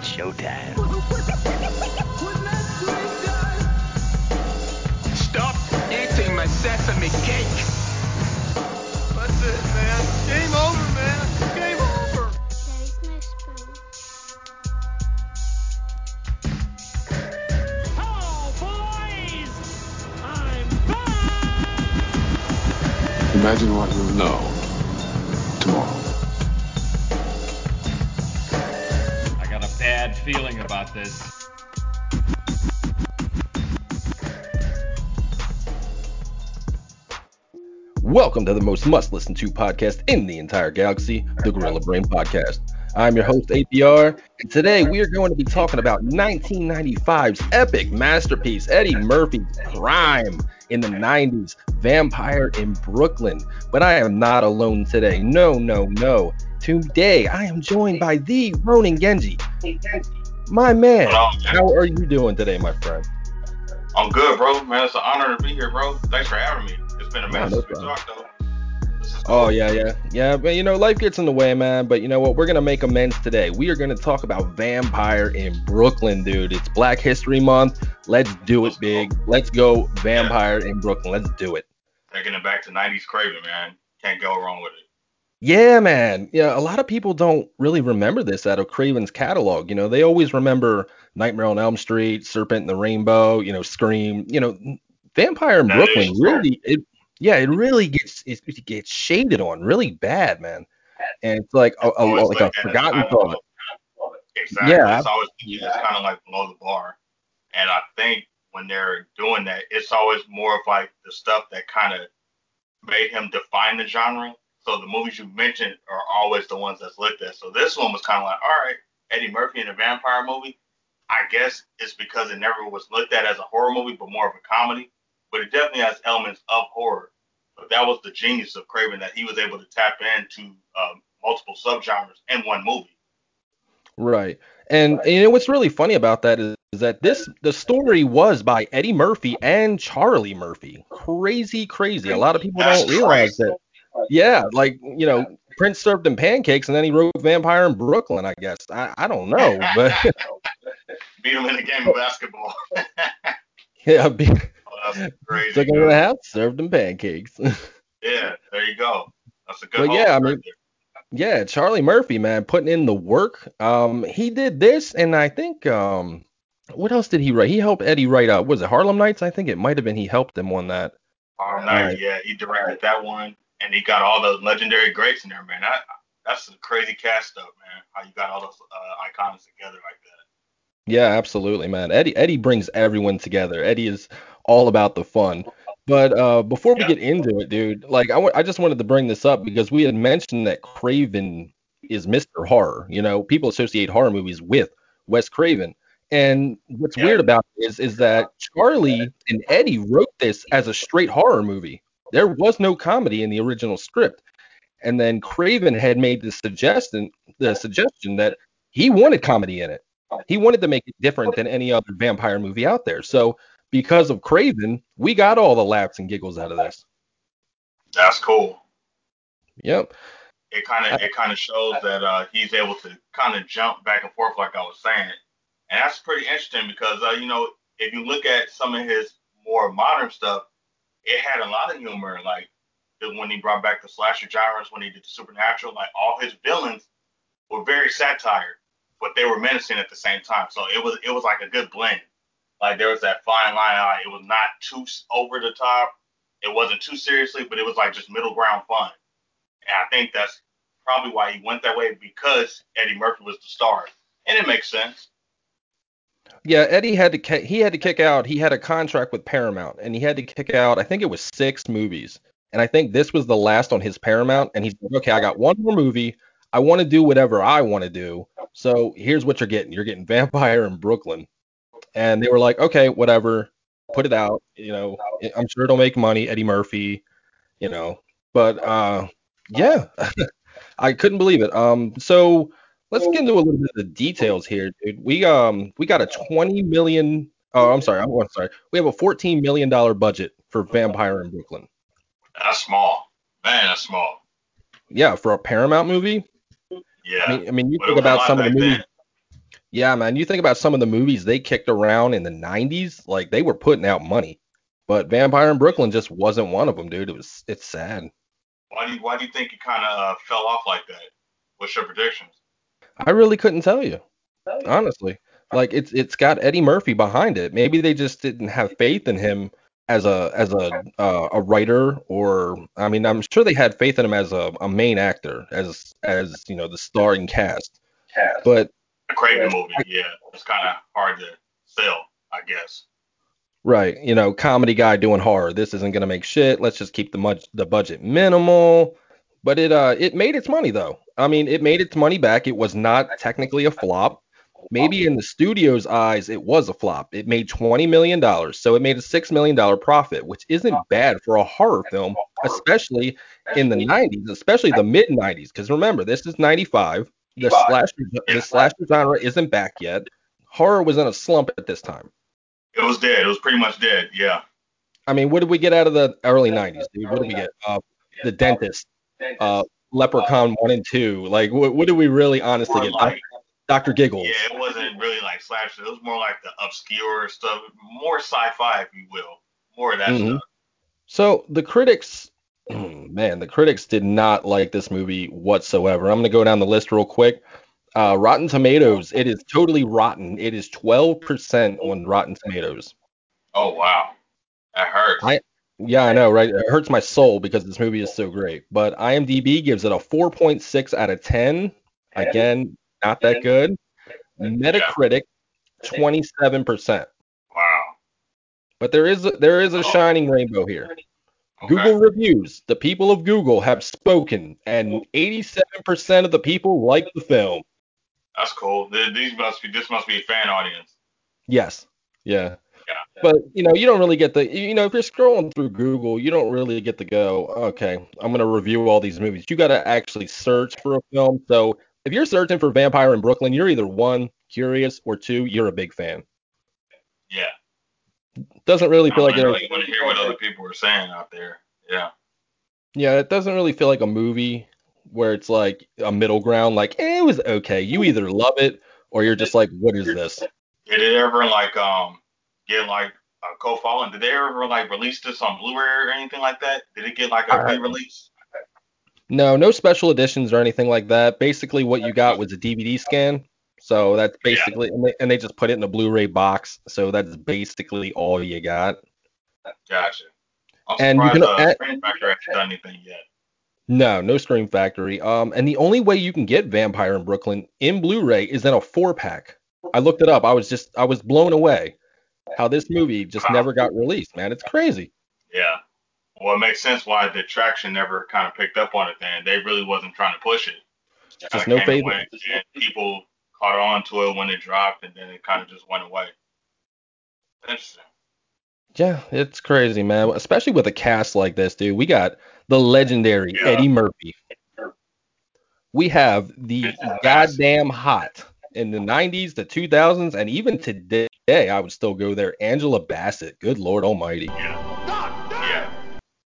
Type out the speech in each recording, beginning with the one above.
It's showtime. Stop eating my sesame cake. That's it, man. Game over, man. Game over. There's. Hello, boys! I'm back! Imagine what you'll know about this. Welcome to the most must listen to podcast in the entire galaxy, the Gorilla Brain Podcast. I'm your host, 8BR, and today we are going to be talking about 1995's epic masterpiece, Eddie Murphy's Prime in the 90s, Vampire in Brooklyn. But I am not alone today. No, no, no. Today I am joined by the Ronin Genji. My man, um, how are you doing today, my friend? I'm good, bro. Man, it's an honor to be here, bro. Thanks for having me. It's been a Yeah, minute no since we talked, though. Oh yeah, yeah, yeah. But you know, life gets in the way, man. But you know what? We're gonna make amends today. We are gonna talk about Vampire in Brooklyn, dude. It's Black History Month. Let's do it, big. Let's go, Vampire in Brooklyn. Let's do it. Taking it back to 90s Craven, man. Can't go wrong with it. Yeah, man. Yeah, a lot of people don't really remember this out of Craven's catalog. You know, they always remember Nightmare on Elm Street, Serpent in the Rainbow. You know, Scream. You know, Vampire in That Brooklyn really. It, yeah, it really gets it, it gets shaded on really bad, man. And it's like a, a, Always like a looked at as forgotten thought. Exactly. Yeah. It's always it's kind of like below the bar. And I think when they're doing that, it's always more of like the stuff that kind of made him define the genre. So the movies you mentioned are always the ones that's looked at. So this one was kind of like, all right, Eddie Murphy in a vampire movie. I guess it's because it never was looked at as a horror movie, but more of a comedy. But it definitely has elements of horror. But that was the genius of Craven that he was able to tap into um, multiple subgenres in one movie. Right. And you know what's really funny about that is, is that this the story was by Eddie Murphy and Charlie Murphy. Crazy, crazy. A lot of people That's don't realize crazy. that. Yeah, like you know, Prince served him pancakes and then he wrote Vampire in Brooklyn. I guess I, I don't know, but Beat him in a game of basketball. yeah, be, Oh, that's crazy. took him to the house, served him pancakes. Yeah, there you go. That's a good. But yeah, I mean- there. yeah, Charlie Murphy, man, putting in the work. Um, he did this, and I think um, what else did he write? He helped Eddie write. Uh, was it Harlem Nights? I think it might have been. He helped him on that. Harlem Night, Right. yeah, he directed that one, and he got all those legendary greats in there, man. That that's a crazy cast up, man. How you got all those uh, icons together like that. Yeah, absolutely, man. Eddie Eddie brings everyone together. Eddie is all about the fun. But uh, before we Yeah. get into it, dude, like I I just wanted to bring this up because we had mentioned that Craven is Mr. Horror. You know, people associate horror movies with Wes Craven. And what's Yeah. weird about it is is that Charlie and Eddie wrote this as a straight horror movie. There was no comedy in the original script. And then Craven had made the suggestion the suggestion that he wanted comedy in it. He wanted to make it different than any other vampire movie out there. So because of Craven, we got all the laughs and giggles out of this. That's cool. Yep. It kind of it kind of shows that uh, he's able to kind of jump back and forth, like I was saying, and that's pretty interesting because uh, you know if you look at some of his more modern stuff, it had a lot of humor, like the- when he brought back the slasher genres, when he did the supernatural, like all his villains were very satire, but they were menacing at the same time. So it was it was like a good blend. Like there was that fine line. uh, It was not too over the top. It wasn't too seriously, but it was like just middle ground fun. And I think that's probably why he went that way because Eddie Murphy was the star, and it makes sense. Yeah, Eddie had to he had to kick out. He had a contract with Paramount, and he had to kick out. I think it was six movies, and I think this was the last on his Paramount. And he's like, okay, I got one more movie. I want to do whatever I want to do. So here's what you're getting. You're getting Vampire in Brooklyn, and they were like, okay, whatever, put it out. You know, I'm sure it'll make money. Eddie Murphy, you know, but uh, yeah, I couldn't believe it. Um, so let's get into a little bit of the details here, dude. We um we got a 20 million. Oh, I'm sorry. I'm, I'm sorry. We have a 14 million dollar budget for Vampire in Brooklyn. That's small, man. That's small. Yeah, for a Paramount movie. Yeah. I mean, I mean, you Well, think it was a about some of the movies. then. Yeah, man. You think about some of the movies they kicked around in the 90s, like they were putting out money. But Vampire in Brooklyn just wasn't one of them, dude. It was it's sad. Why do you Why do you think it kind of uh, fell off like that? What's your predictions? I really couldn't tell you, honestly. Like it's it's got Eddie Murphy behind it. Maybe they just didn't have faith in him as a as a uh, a writer, or I mean, I'm sure they had faith in him as a, a main actor, as as you know the starring cast. Cast. But A Craven movie, yeah, it's kind of hard to sell, I guess. Right. You know, comedy guy doing horror. This isn't gonna make shit. Let's just keep the mud- the budget minimal. But it uh it made its money though. I mean, it made its money back. It was not technically a flop. Maybe in the studio's eyes, it was a flop. It made twenty million dollars, so it made a six million dollar profit, which isn't bad for a horror film, especially in the '90s, especially the mid '90s. Because remember, this is '95. The slasher the slasher genre isn't back yet. Horror was in a slump at this time. It was dead. It was pretty much dead. Yeah. I mean, what did we get out of the early '90s, dude? What did we get? Uh, the Dentist, uh, Leprechaun one and two. Like, what, what did we really honestly get? Like, Doctor Giggles. yeah, it wasn't really like slasher. It was more like the obscure stuff, more sci-fi, if you will, more of that Mhm. stuff. So the critics, man, the critics did not like this movie whatsoever. I'm gonna go down the list real quick. Uh, Rotten Tomatoes, it is totally rotten. It is 12% on Rotten Tomatoes. Oh wow, that hurts. I- Yeah, I know, right? It hurts my soul because this movie is so great. But IMDb gives it a 4.6 out of 10. Again, not that good. Metacritic, 27%. wow. But there is a, there is a oh. shining rainbow here. Okay. Google reviews. The people of Google have spoken, and 87% of the people like the film. That's cool. These must be. This must be a fan audience. Yes. Yeah. Yeah. But you know, you don't really get the you know, if you're scrolling through Google, you don't really get to go, okay, I'm gonna review all these movies. You gotta actually search for a film. So if you're searching for Vampire in Brooklyn, you're either one, curious, or two, you're a big fan. Yeah. Doesn't really I feel like really want to hear what other people are saying out there. Yeah. Yeah, it doesn't really feel like a movie where it's like a middle ground, like eh, it was okay. You either love it or you're just like, what is this? Did it ever like um get like a co-fallen? Did they ever like release this on Blu-ray or anything like that? Did it get like a re-release? No, no special editions or anything like that. Basically, what you got was a DVD scan. So that's Yeah. basically, and, they, and they just put it in a Blu-ray box. So that's basically all you got. Gotcha. I'm And you can uh, add- Scream Factory hasn't done anything yet. No, no Scream Factory. Um, and the only way you can get Vampire in Brooklyn in Blu-ray is in a four-pack. I looked it up. I was just, I was blown away how this movie just Wow. never got released, man. It's crazy. Yeah. Well, it makes sense why the traction never kind of picked up on it. Then they really wasn't trying to push it. It Just no faith. and and people caught on to it when it dropped, and then it kind of just went away. Interesting. Yeah, it's crazy, man. Especially with a cast like this, dude. We got the legendary Yeah. Eddie Murphy. We have the goddamn hot in the 90s, the 2000s, and even today, I would still go there. Angela Bassett. Good Lord Almighty. Yeah.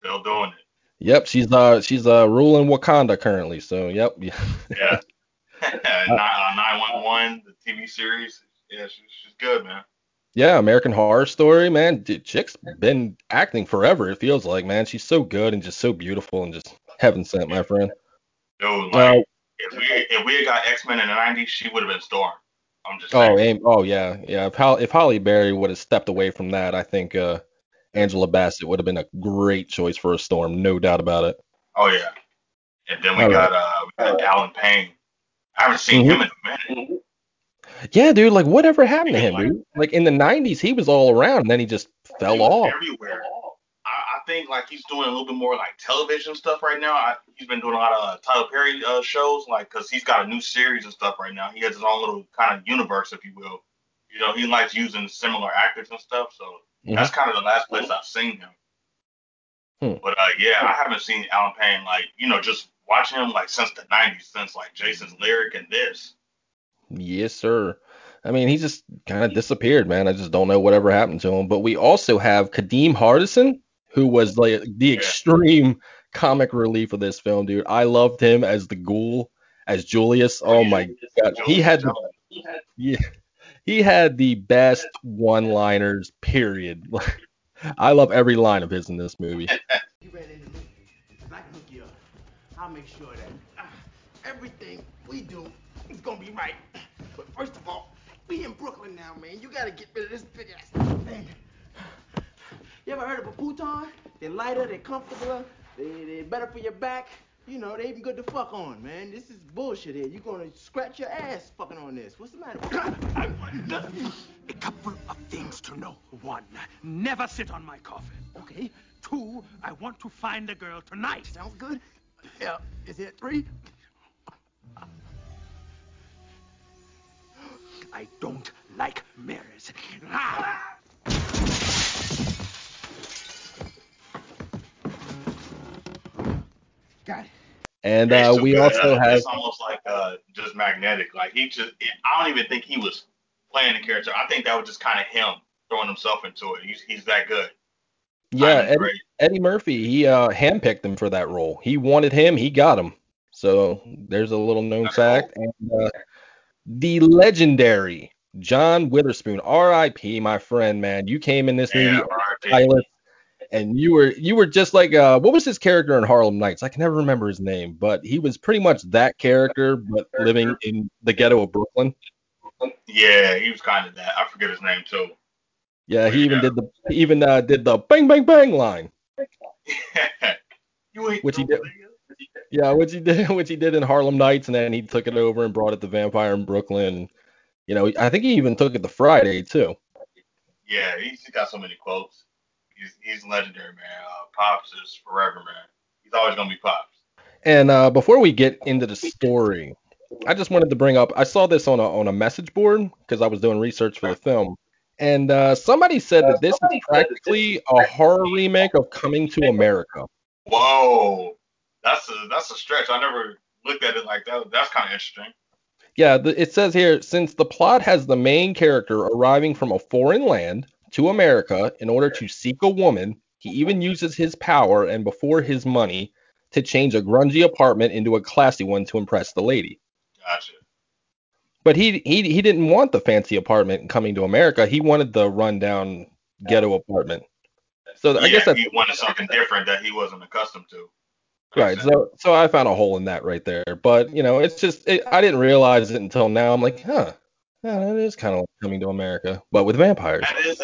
Still doing it. Yep, she's uh she's uh ruling Wakanda currently. So yep. Yeah. Nine- uh, 911, the TV series. Yeah, she's, she's good, man. Yeah, American Horror Story, man. Dude, chick's been acting forever. It feels like, man. She's so good and just so beautiful and just heaven sent, my friend. Dude, Uh, if we if we had got X Men in the 90s, she would have been Storm. I'm just Oh, aim, oh yeah, yeah. If Hol- if Halle Berry would have stepped away from that, I think uh, Angela Bassett would have been a great choice for a storm, no doubt about it. Oh yeah. And then we All got uh we got Allen Payne. I haven't seen Mhm. him in a minute. Yeah, dude. Like, whatever happened to him, dude? Like in the '90s, he was all around, and then he just fell He off. everywhere. Think like he's doing a little bit more like television stuff right now. I, he's been doing a lot of uh, Tyler Perry uh, shows, like because he's got a new series and stuff right now. He has his own little kind of universe, if you will. You know, he likes using similar actors and stuff. So Mhm. that's kind of the last place I've seen him. Hmm. But uh, yeah, I haven't seen Allen Payne like you know just watching him like since the '90s, since like Jason's Lyric and this. Yes, sir. I mean, he just kind of disappeared, man. I just don't know whatever happened to him. But we also have Kadeem Hardison, who was like the Yeah. extreme comic relief of this film, dude. I loved him as the ghoul, as Julius. Oh my god, he had the, yeah, he had the best one-liners. Period. I love every line of his in this movie. You ready to me? I can hook you up. I'll make sure that uh, everything we do is gonna be right. But first of all, we in Brooklyn now, man. You gotta get rid of this big ass thing. You ever heard of a futon? They're lighter, they're comfortable, they, they're better for your back. You know, they even good to fuck on, man. This is bullshit here. You're gonna scratch your ass fucking on this. What's the matter? A couple of things to know. One, never sit on my coffin. Okay. Two, I want to find the girl tonight. Sounds good? Yeah. Is it three? I don't like mirrors. Ah! Got it. And uh, we good. also Uh, have It's almost like uh, just magnetic. Like he just, I don't even think he was playing the character. I think that was just kind of him throwing himself into it. He's he's that good. yeah Eddie. Eddie Murphy. He uh, handpicked him for that role. He wanted him. He got him. So there's a little known That's fact. And uh, the legendary John Witherspoon, R.I.P. My friend, man. You came in this Yeah, movie, R.I.P. Silas, and you were you were just like uh, what was his character in Harlem Nights? I can never remember his name, but he was pretty much that character, but living in the ghetto of Brooklyn. Yeah, he was kind of that. I forget his name too. Yeah, he even did the he even uh, did the bang bang bang line. Which he did. Yeah, which he did, which he did in Harlem Nights, and then he took it over and brought it to Vampire in Brooklyn. You know, I think he even took it to Friday too. Yeah, he's got so many quotes. He's he's legendary, man. Uh, Pops is forever, man. He's always gonna be Pops. And uh, before we get into the story, I just wanted to bring up. I saw this on a on a message board because I was doing research for the film, and uh, somebody said that this is practically a horror remake of Coming to America. Whoa, that's a that's a stretch. I never looked at it like that. That's kind of interesting. Yeah, the, it says here since the plot has the main character arriving from a foreign land to America in order to seek a woman, he even uses his power and before his money to change a grungy apartment into a classy one to impress the lady. Gotcha. But he he he didn't want the fancy apartment coming to America. He wanted the rundown ghetto apartment. So I guess that's he wanted something different that he wasn't accustomed to. right. So so I found a hole in that right there. But you know, it's just it, I didn't realize it until now. I'm like, huh, yeah, that is kind of like coming to America, but with vampires. That is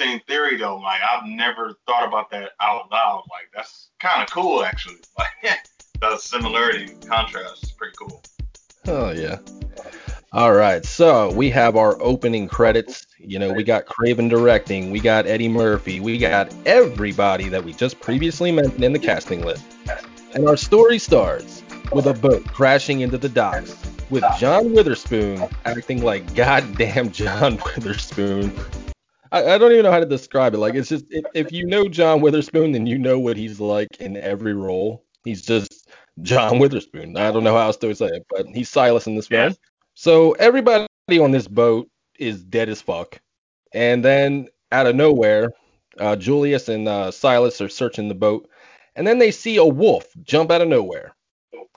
interesting theory, though. Like I've never thought about that out loud. Like that's kind of cool, actually. Like the similarity contrast is pretty cool. Oh yeah. All right, so we have our opening credits. You know, we got Craven directing, we got Eddie Murphy, we got everybody that we just previously mentioned in the casting list. And our story starts with a boat crashing into the docks, with John Witherspoon acting like goddamn John Witherspoon. I, I don't even know how to describe it. Like, it's just if, if you know John Witherspoon, then you know what he's like in every role. He's just John Witherspoon. I don't know how else to say it, but he's Silas in this film. Yes. So everybody on this boat is dead as fuck. And then out of nowhere, uh, Julius and uh, Silas are searching the boat, and then they see a wolf jump out of nowhere.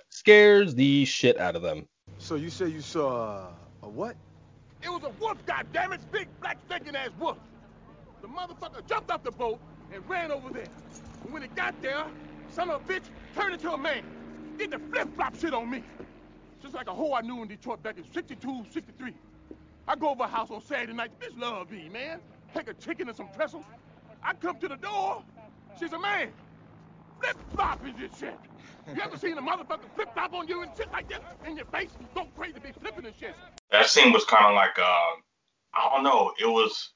Scares the shit out of them. So you say you saw a what? It was a wolf, goddammit, big black stinking ass wolf. The motherfucker jumped off the boat and ran over there. And when it got there, son of a bitch turned into a man. Did the flip flop shit on me. Just like a hoe I knew in Detroit back in 62, 63. I go over a house on Saturday night, bitch love me, man. Take a chicken and some pretzels. I come to the door, she's a man. Flip flop is this shit. You ever seen a motherfucker flip flop on you and shit like that in your face? Don't crazy be flipping and shit. That scene was kind of like uh, I don't know. It was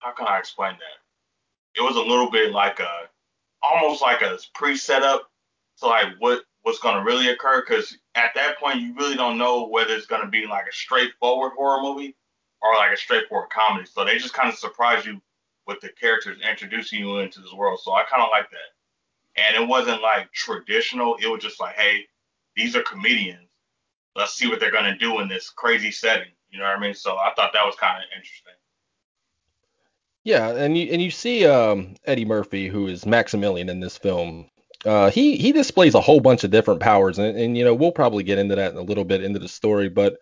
how can I explain that? It was a little bit like a almost like a pre-set up to like what what's gonna really occur because at that point you really don't know whether it's gonna be like a straightforward horror movie or like a straightforward comedy. So they just kind of surprise you with the characters introducing you into this world. So I kind of like that. And it wasn't like traditional. It was just like, hey, these are comedians. Let's see what they're gonna do in this crazy setting. You know what I mean? So I thought that was kind of interesting. Yeah, and you and you see um, Eddie Murphy, who is Maximilian in this film. Uh, he he displays a whole bunch of different powers, and, and you know we'll probably get into that in a little bit into the story. But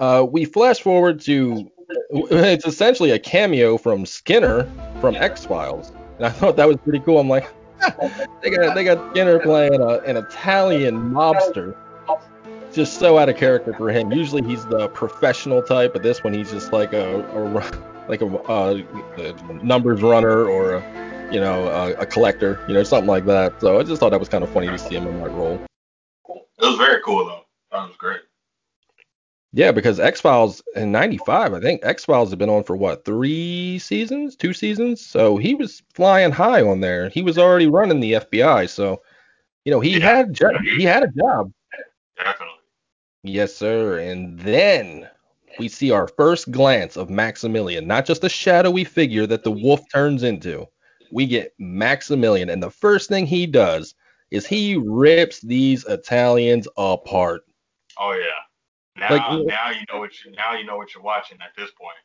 uh, we flash forward to it's essentially a cameo from Skinner from X Files, and I thought that was pretty cool. I'm like, they got they got Skinner playing a, an Italian mobster, just so out of character for him. Usually he's the professional type, but this one he's just like a, a like a, uh, a numbers runner or a, you know a collector, you know something like that. So I just thought that was kind of funny to see him in that role. It was very cool though. That was great. Yeah, because X Files in '95, I think X Files had been on for what three seasons, two seasons. So he was flying high on there. He was already running the FBI, so you know he Yeah. had he had a job. Definitely. Yes, sir. And then we see our first glance of Maximilian, not just a shadowy figure that the wolf turns into. We get Maximilian, and the first thing he does is he rips these Italians apart. Oh yeah. Now, Like- now you know what you now you know what you're watching at this point.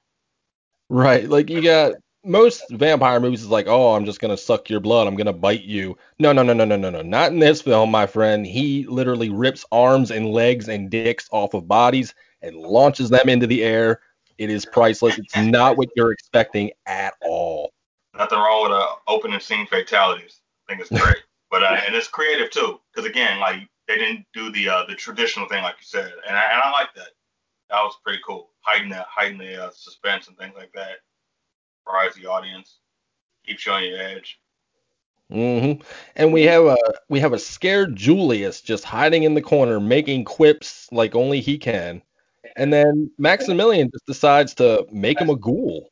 Right. Like you got most vampire movies is like, oh, I'm just gonna suck your blood, I'm gonna bite you. No, no, no, no, no, no, no. Not in this film, my friend. He literally rips arms and legs and dicks off of bodies and launches them into the air. It is priceless. It's not what you're expecting at all. Nothing wrong with uh, opening scene fatalities. I think it's great, but uh, and it's creative too, because again, like they didn't do the uh, the traditional thing like you said, and I, and I like that. That was pretty cool, hiding the hiding the uh, suspense and things like that. Surprise the audience, keep showing your edge. hmm And we have a we have a scared Julius just hiding in the corner, making quips like only he can. And then Maximilian just decides to make him a ghoul.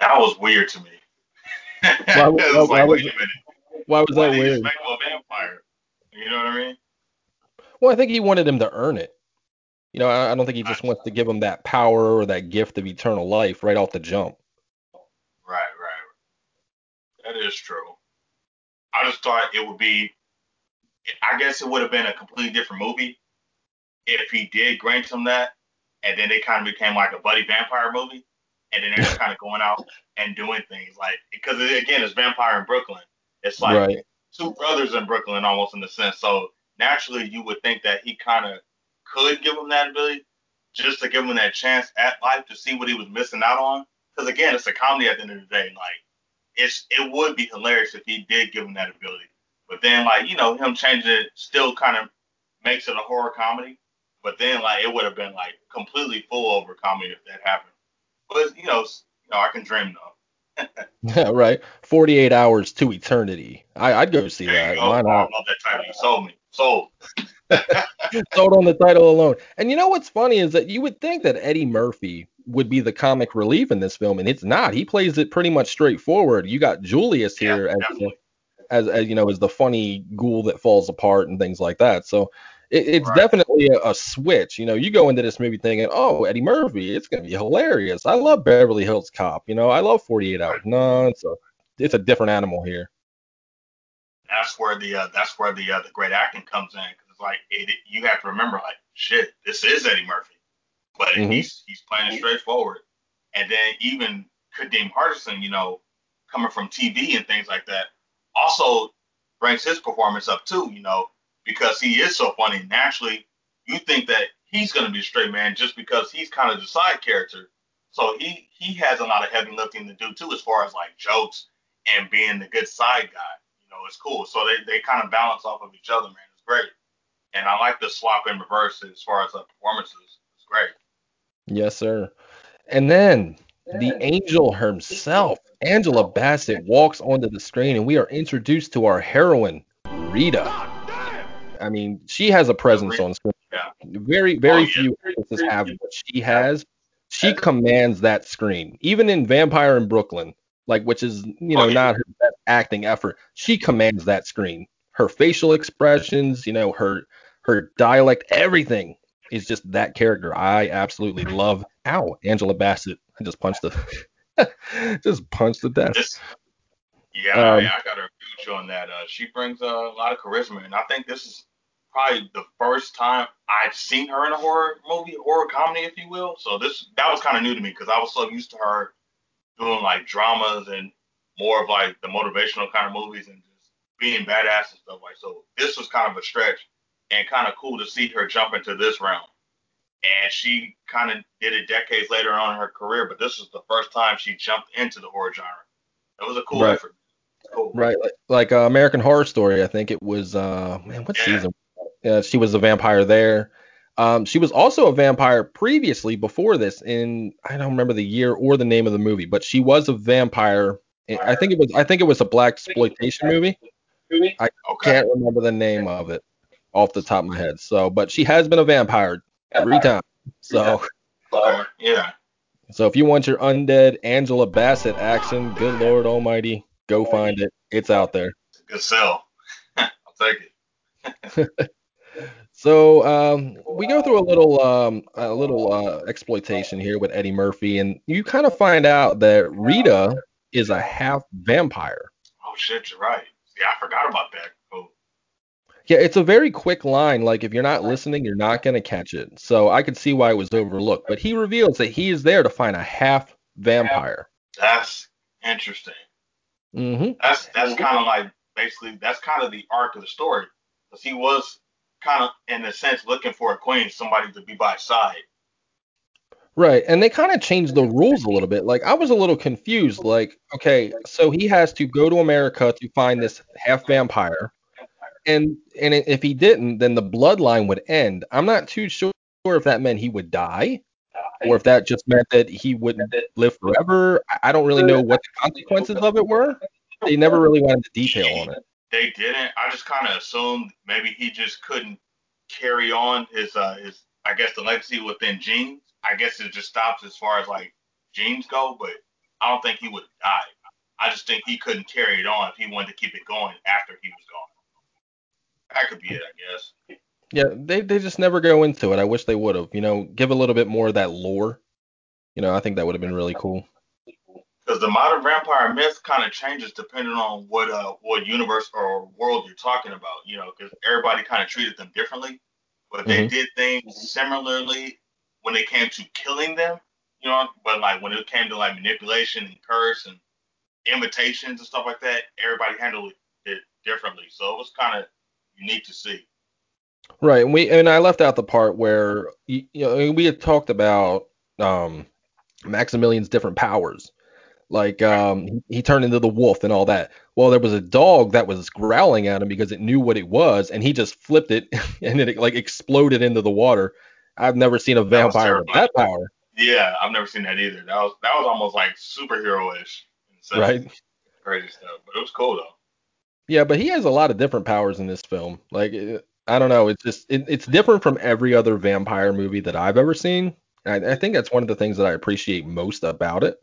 That was weird to me. Why- was why- why was wait a minute, Why was why that weird? make him a vampire? You know what I mean? Well, I think he wanted him to earn it. You know, I, I don't think he just wants to give him that power or that gift of eternal life right off the jump. Right, right. That is true. I just thought it would be. I guess it would have been a completely different movie if he did grant him that, and then it kind of became like a buddy vampire movie, and then they're just kind of going out and doing things like because it, again it's vampire in Brooklyn. It's like right. two brothers in Brooklyn almost in the sense. So naturally you would think that he kind of could give him that ability just to give him that chance at life to see what he was missing out on. Because again, it's a comedy at the end of the day. Like it's it would be hilarious if he did give him that ability. But then like you know him changing it still kind of makes it a horror comedy. But then like it would have been like completely full over comedy if that happened. But you know you know I can dream though. Yeah, right. 48 hours to eternity. I, I'd go see There that. go. Why I not? love that title. You sold me. Sold. Sold on the title alone. And you know what's funny is that you would think that Eddie Murphy would be the comic relief in this film, and it's not. He plays it pretty much straightforward. You got Julius Yeah, here as, as, as you know as the funny ghoul that falls apart and things like that. So it, it's Right. definitely a, a switch. You know, you go into this movie thinking, oh, Eddie Murphy, it's gonna be hilarious. I love Beverly Hills Cop. You know, I love 48 Hours. No, it's a it's a different animal here. That's where the uh, that's where the uh, the great acting comes in because it's like it, you have to remember like shit this is Eddie Murphy but Mhm. he's he's playing it straightforward. And then even Kadeem Hardison you know coming from TV and things like that also brings his performance up too you know because he is so funny. Naturally you think that he's going to be a straight man just because he's kind of the side character. So he he has a lot of heavy lifting to do too as far as like jokes and being the good side guy. you know, it's cool. So they, they kind of balance off of each other, man. It's great. And I like the swap in reverse as far as the performances. It's great. Yes, sir. And then the angel herself, Angela Bassett, walks onto the screen, and we are introduced to our heroine, Rita. I mean, she has a presence on screen. Yeah. Very, very Oh, yeah. few actresses have what she has. She commands that screen, even in Vampire in Brooklyn, like which is you know Oh, yeah. not her best acting effort. She commands that screen. Her facial expressions, you know, her her dialect, everything is just that character. I absolutely love. Ow, Angela Bassett. I just punched the, just punched the desk. This, yeah, Um, I, got her you on that. Uh, she brings a lot of charisma, and I think this is probably the first time I've seen her in a horror movie, horror comedy, if you will. So this that was kind of new to me because I was so used to her doing like dramas and more of like the motivational kind of movies and just being badass and stuff like. So this was kind of a stretch and kind of cool to see her jump into this realm. and she kind of did it decades later on in her career. But this was the first time she jumped into the horror genre. It was a cool Right. effort. Cool. Right, like, like uh, American Horror Story. I think it was. Uh, man, what Yeah. season? Yeah, she was a vampire there. Um, she was also a vampire previously before this. In I don't remember the year or the name of the movie, but she was a vampire. in- I think it was. I think it was a blaxploitation movie. I Can't remember the name of it off the top of my head. So, but she has been a vampire three times. So, Yeah. so if you want your undead Angela Bassett action, good Lord Almighty, go find it. It's out there. Good sell. I'll take it. So um, we go through a little um, a little uh, exploitation here with Eddie Murphy, and you kind of find out that Rita is a half vampire. Oh shit, you're right. Yeah, I forgot about that. Oh, Yeah, it's a very quick line. Like if you're not listening, you're not gonna catch it. So I could see why it was overlooked. But he reveals that he is there to find a half vampire. that's interesting. hmm That's that's kind of like basically that's kind of the arc of the story, because he was kind of in a sense looking for a queen, somebody to be by his side. Right, and they kind of changed the rules a little bit. Like I was a little confused. Like, okay, so he has to go to America to find this half vampire, and and if he didn't, then the bloodline would end. I'm not too sure if that meant he would die, or if that just meant that he wouldn't live forever. I- I don't really know what the consequences of it were. They never really went into detail on it. They didn't. I just kind of assumed maybe he just couldn't carry on his uh his I guess the legacy within genes. I guess it just stops as far as like genes go, but I don't think he would die. I just think he couldn't carry it on if he wanted to keep it going after he was gone. That could be it, I guess. Yeah, they they just never go into it. I wish they would have. You know, give a little bit more of that lore. You know, I think that would have been really cool. Because the modern vampire myth kind of changes depending on what uh what universe or world you're talking about. You know, because everybody kind of treated them differently, but they Mhm. did things similarly when it came to killing them. You know, but like when it came to like manipulation and curse and invitations and stuff like that, everybody handled it differently. So it was kind of unique to see. Right, and we and I left out the part where you know we had talked about um Maximilian's different powers. Like um he, he turned into the wolf and all that. Well, there was a dog that was growling at him because it knew what it was and he just flipped it and it like exploded into the water. I've never seen a vampire with that power, Yeah, I've never seen that either. That was that was almost like a sense. right? Crazy stuff, but it was cool though. Yeah, but he has a lot of different powers in this film. Like I don't know, it's just it, it's different from every other vampire movie that I've ever seen. I, I think that's one of the things that I appreciate most about it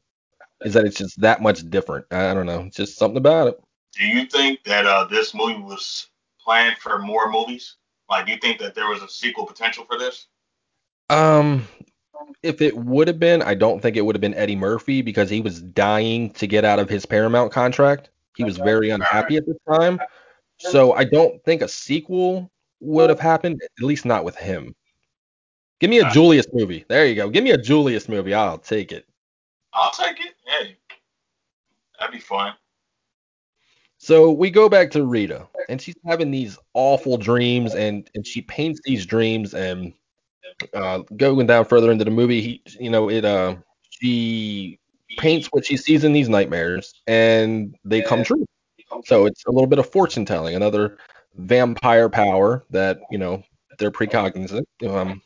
is that it's just that much different. I don't know, it's just something about it. Do you think that uh, this movie was planned for more movies? Like, do you think that there was a sequel potential for this? Um, if it would have been, I don't think it would have been Eddie Murphy because he was dying to get out of his Paramount contract. He was very unhappy at the time. So I don't think a sequel would have happened, at least not with him. Give me a Julius movie. There you go. Give me a Julius movie. I'll take it. I'll take it. Hey, that'd be fun. So we go back to Rita, and she's having these awful dreams, and and she paints these dreams, and uh, going down further into the movie, he, you know, it uh, she paints what she sees in these nightmares, and they come true. So it's a little bit of fortune telling, another vampire power that you know they're precognizant. Um,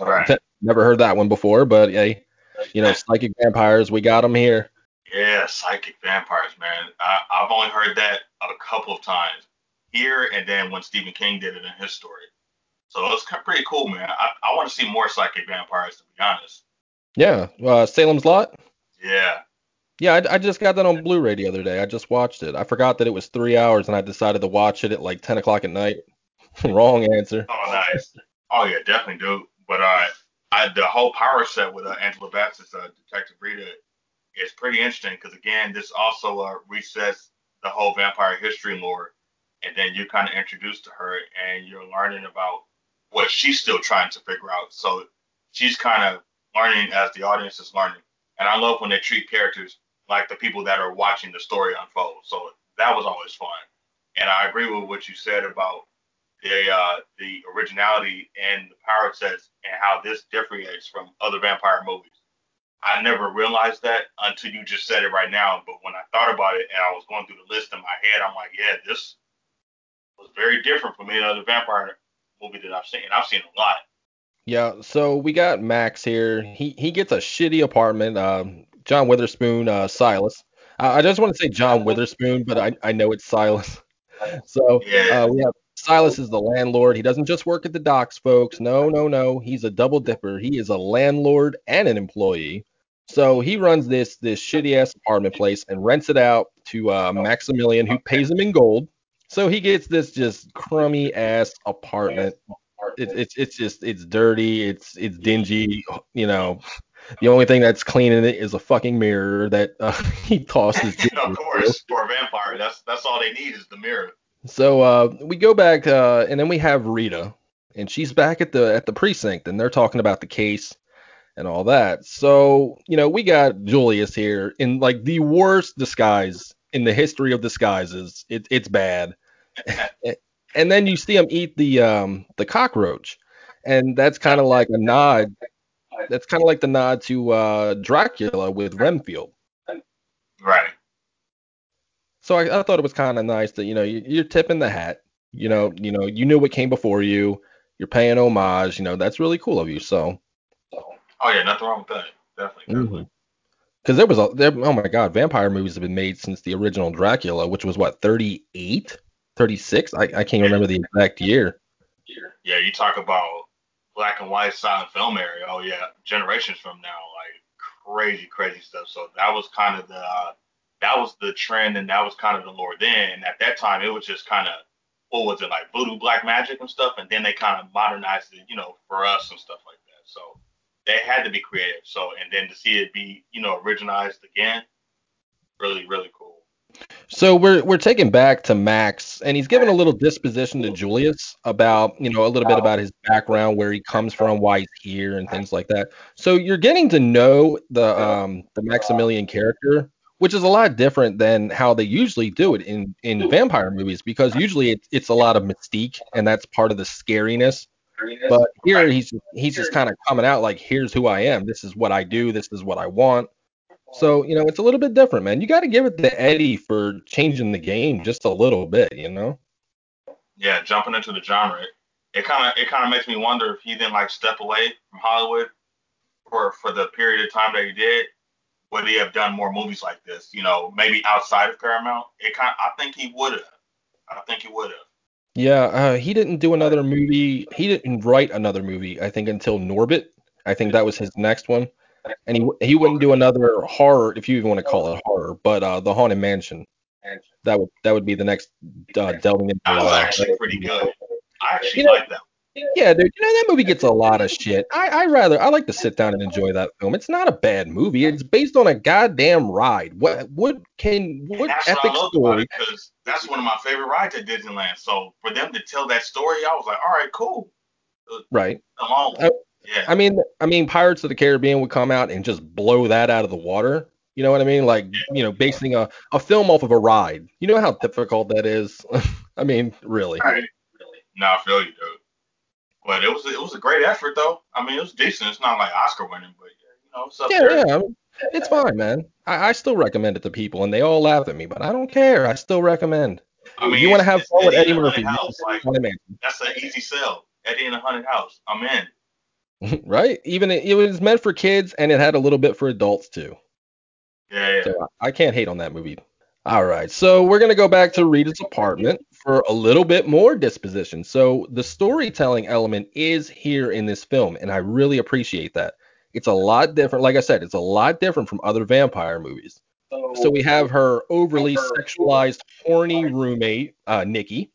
Right. never heard that one before, but hey, you know, psychic vampires, we got them here. Yeah, psychic vampires, man. I, I've only heard that a couple of times here, and then when Stephen King did it in his story. So it's pretty cool, man. I, I want to see more psychic vampires, to be honest. Yeah, uh, Salem's Lot. Yeah. Yeah, I, I just got that on Blu-ray the other day. I just watched it. I forgot that it was three hours, and I decided to watch it at like 10 o'clock at night. Wrong answer. Oh, nice. Oh, yeah, definitely do. But uh, I, the whole power set with uh, Angela Bassett's uh, Detective Rita is pretty interesting because, again, this also uh, resets the whole vampire history lore. And then you kind of introduced to her and you're learning about what she's still trying to figure out. So she's kind of learning as the audience is learning. And I love when they treat characters like the people that are watching the story unfold. So that was always fun. And I agree with what you said about the uh, the originality and the power sets and how this differentiates from other vampire movies. I never realized that until you just said it right now. But when I thought about it and I was going through the list in my head, I'm like, yeah, this was very different from any other vampire movie that I've seen. I've seen a lot. Yeah, so we got Max here. He he gets a shitty apartment. Um, John Witherspoon, uh, Silas. I, I just want to say John Witherspoon, but I, I know it's Silas. So Yeah. uh, we have Silas is the landlord. He doesn't just work at the docks, folks. No, no, no. He's a double dipper. He is a landlord and an employee. So he runs this this shitty ass apartment place and rents it out to uh, Maximilian, who pays him in gold. So he gets this just crummy ass apartment. It's it's it's just it's dirty. It's it's dingy. You know, the only thing that's clean in it is a fucking mirror that uh, he tosses. of course, for a vampire, that's that's all they need is the mirror. So uh, we go back, uh, and then we have Rita, and she's back at the at the precinct, and they're talking about the case and all that. So you know, we got Julius here in like the worst disguise in the history of disguises. It, it's bad. and then you see him eat the um the cockroach, and that's kind of like a nod. That's kind of like the nod to uh, Dracula with Renfield. Right. So I, I thought it was kind of nice that you know you, you're tipping the hat. You know, you know, you knew what came before you. You're paying homage. You know, that's really cool of you. So, Oh yeah, nothing wrong with that. Definitely. definitely. because there was a there, oh my god, vampire movies have been made since the original Dracula, which was what 38, 36. I, I can't remember the exact year. Yeah, you talk about black and white silent film area. Oh yeah, generations from now, like crazy, crazy stuff. So that was kind of the uh, that was the trend, and that was kind of the lore then. And at that time, it was just kind of what was it like voodoo black magic and stuff, and then they kind of modernized it, you know, for us and stuff like that. So they had to be creative. So and then to see it be, you know, originalized again, really, really cool. So we're we're taken back to Max, and he's given a little disposition to Julius about you know a little bit about his background, where he comes from, why he's here, and things like that. So you're getting to know the um the Maximilian character, which is a lot different than how they usually do it in in vampire movies, because usually it's it's a lot of mystique, and that's part of the scariness. But here he's he's just kind of coming out like, here's who I am. This is what I do. This is what I want. So you know, it's a little bit different, man. You got to give it to Eddie for changing the game just a little bit, you know. yeah, jumping into the genre, it kind of it kind of makes me wonder if he didn't like step away from Hollywood for for the period of time that he did. Would he have done more movies like this? You know, maybe outside of Paramount. It kind, I think he would have. I think he would have. Yeah, uh, he didn't do another movie. He didn't write another movie, I think, until Norbit. I think that was his next one. And he he wouldn't do another horror, if you even want to call it horror, but uh, the Haunted Mansion. That would that would be the next uh, delving into. That was actually pretty good. I actually You know- like that. Yeah, dude. You know that movie gets a lot of shit. I I rather I like to sit down and enjoy that film. It's not a bad movie. It's based on a goddamn ride. What what can what That's what epic I love story? because that's one of my favorite rides at Disneyland. So for them to tell that story, I was like, all right, cool. Right. Along. Uh, yeah. I mean, I mean, Pirates of the Caribbean would come out and just blow that out of the water. You know what I mean? Like, you know, basing a, a film off of a ride. You know how difficult that is? I mean, really. Right. Really. No, I feel you, dude. But it was it was a great effort though. I mean, it was decent. It's not like Oscar winning, but you know, it's up Yeah, there. yeah. It's fine, man. I, I still recommend it to people, and they all laugh at me, but I don't care. I still recommend. I mean, you want to have fun with Eddie in Murphy, house. Like that's an easy sell. Eddie in a haunted house. I'm in. right? Even it, it was meant for kids, and it had a little bit for adults too. Yeah, yeah. So I I can't hate on that movie. All right, so we're gonna go back to Rita's apartment for a little bit more disposition. So the storytelling element is here in this film, and I really appreciate that. It's a lot different. Like I said, it's a lot different from other vampire movies. So we have her overly sexualized, horny roommate, uh, Nikki,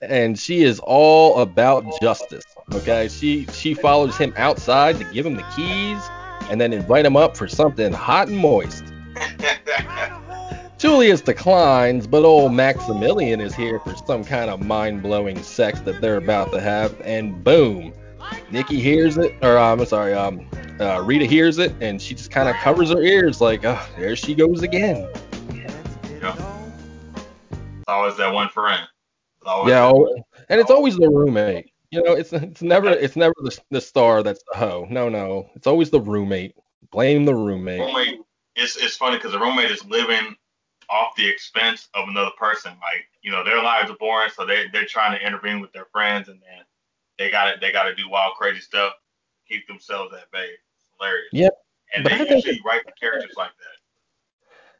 and she is all about justice. Okay, she she follows him outside to give him the keys, and then invite him up for something hot and moist. Julius declines, but old Maximilian is here for some kind of mind-blowing sex that they're about to have, and boom, Nikki hears it, or um, I'm sorry, um, uh, Rita hears it, and she just kind of covers her ears, like, oh, there she goes again. yeah. It's always that one friend. Yeah, al- and it's always the roommate. You know, it's it's never it's never the, the star that's the hoe. No, no, it's always the roommate. Blame the roommate. roommate. It's it's funny because the roommate is living off the expense of another person. Like you know, their lives are boring, so they they're trying to intervene with their friends, and then they got to they got to do wild, crazy stuff, keep themselves at bay. It's hilarious. Yep. And But I they think usually write the characters like that.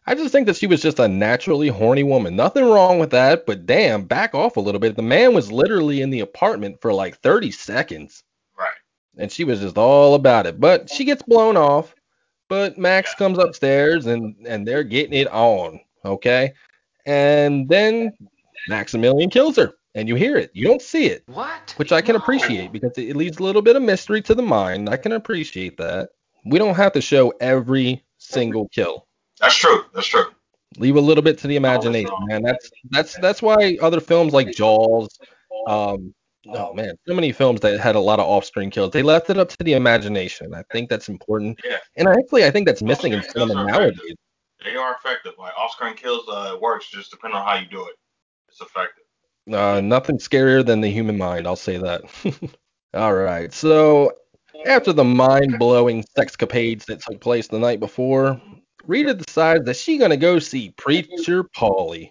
I just think that she was just a naturally horny woman. Nothing wrong with that, but damn, back off a little bit. The man was literally in the apartment for like 30 seconds, Right. and she was just all about it. But she gets blown off. But Max comes upstairs and and they're getting it on, okay? And then Maximilian kills her, and you hear it. You don't see it, What? which I can appreciate because it leaves a little bit of mystery to the mind. I can appreciate that. We don't have to show every single kill. That's true. That's true. leave a little bit to the imagination, wrong. man. That's that's that's why other films like Jaws, um, oh man, so many films that had a lot of off-screen kills, they left it up to the imagination. I think that's important, Yeah. and actually, I think that's missing in Off-screen kills cinema are nowadays. They are effective. Like off-screen kills, uh, it works just depending on how you do it. It's effective. Uh, nothing scarier than the human mind. I'll say that. All right, so after the mind-blowing sexcapades that took place the night before, Rita decides that she's gonna go see Preacher Paulie.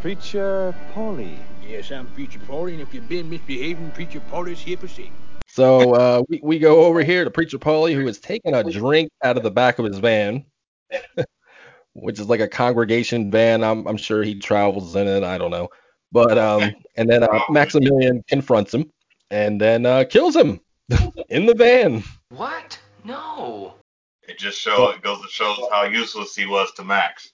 Preacher Polly. Yes, I'm Preacher Paulie, and if you've been misbehaving, Preacher Paulie's here for see. So uh, we, we go over here to Preacher Paulie, who is taking a drink out of the back of his van, which is like a congregation van. I'm, I'm sure he travels in it. I don't know. But um, and then uh, Maximilian confronts him and then uh, kills him in the van. What? No. It just show it goes to shows how useless he was to Max.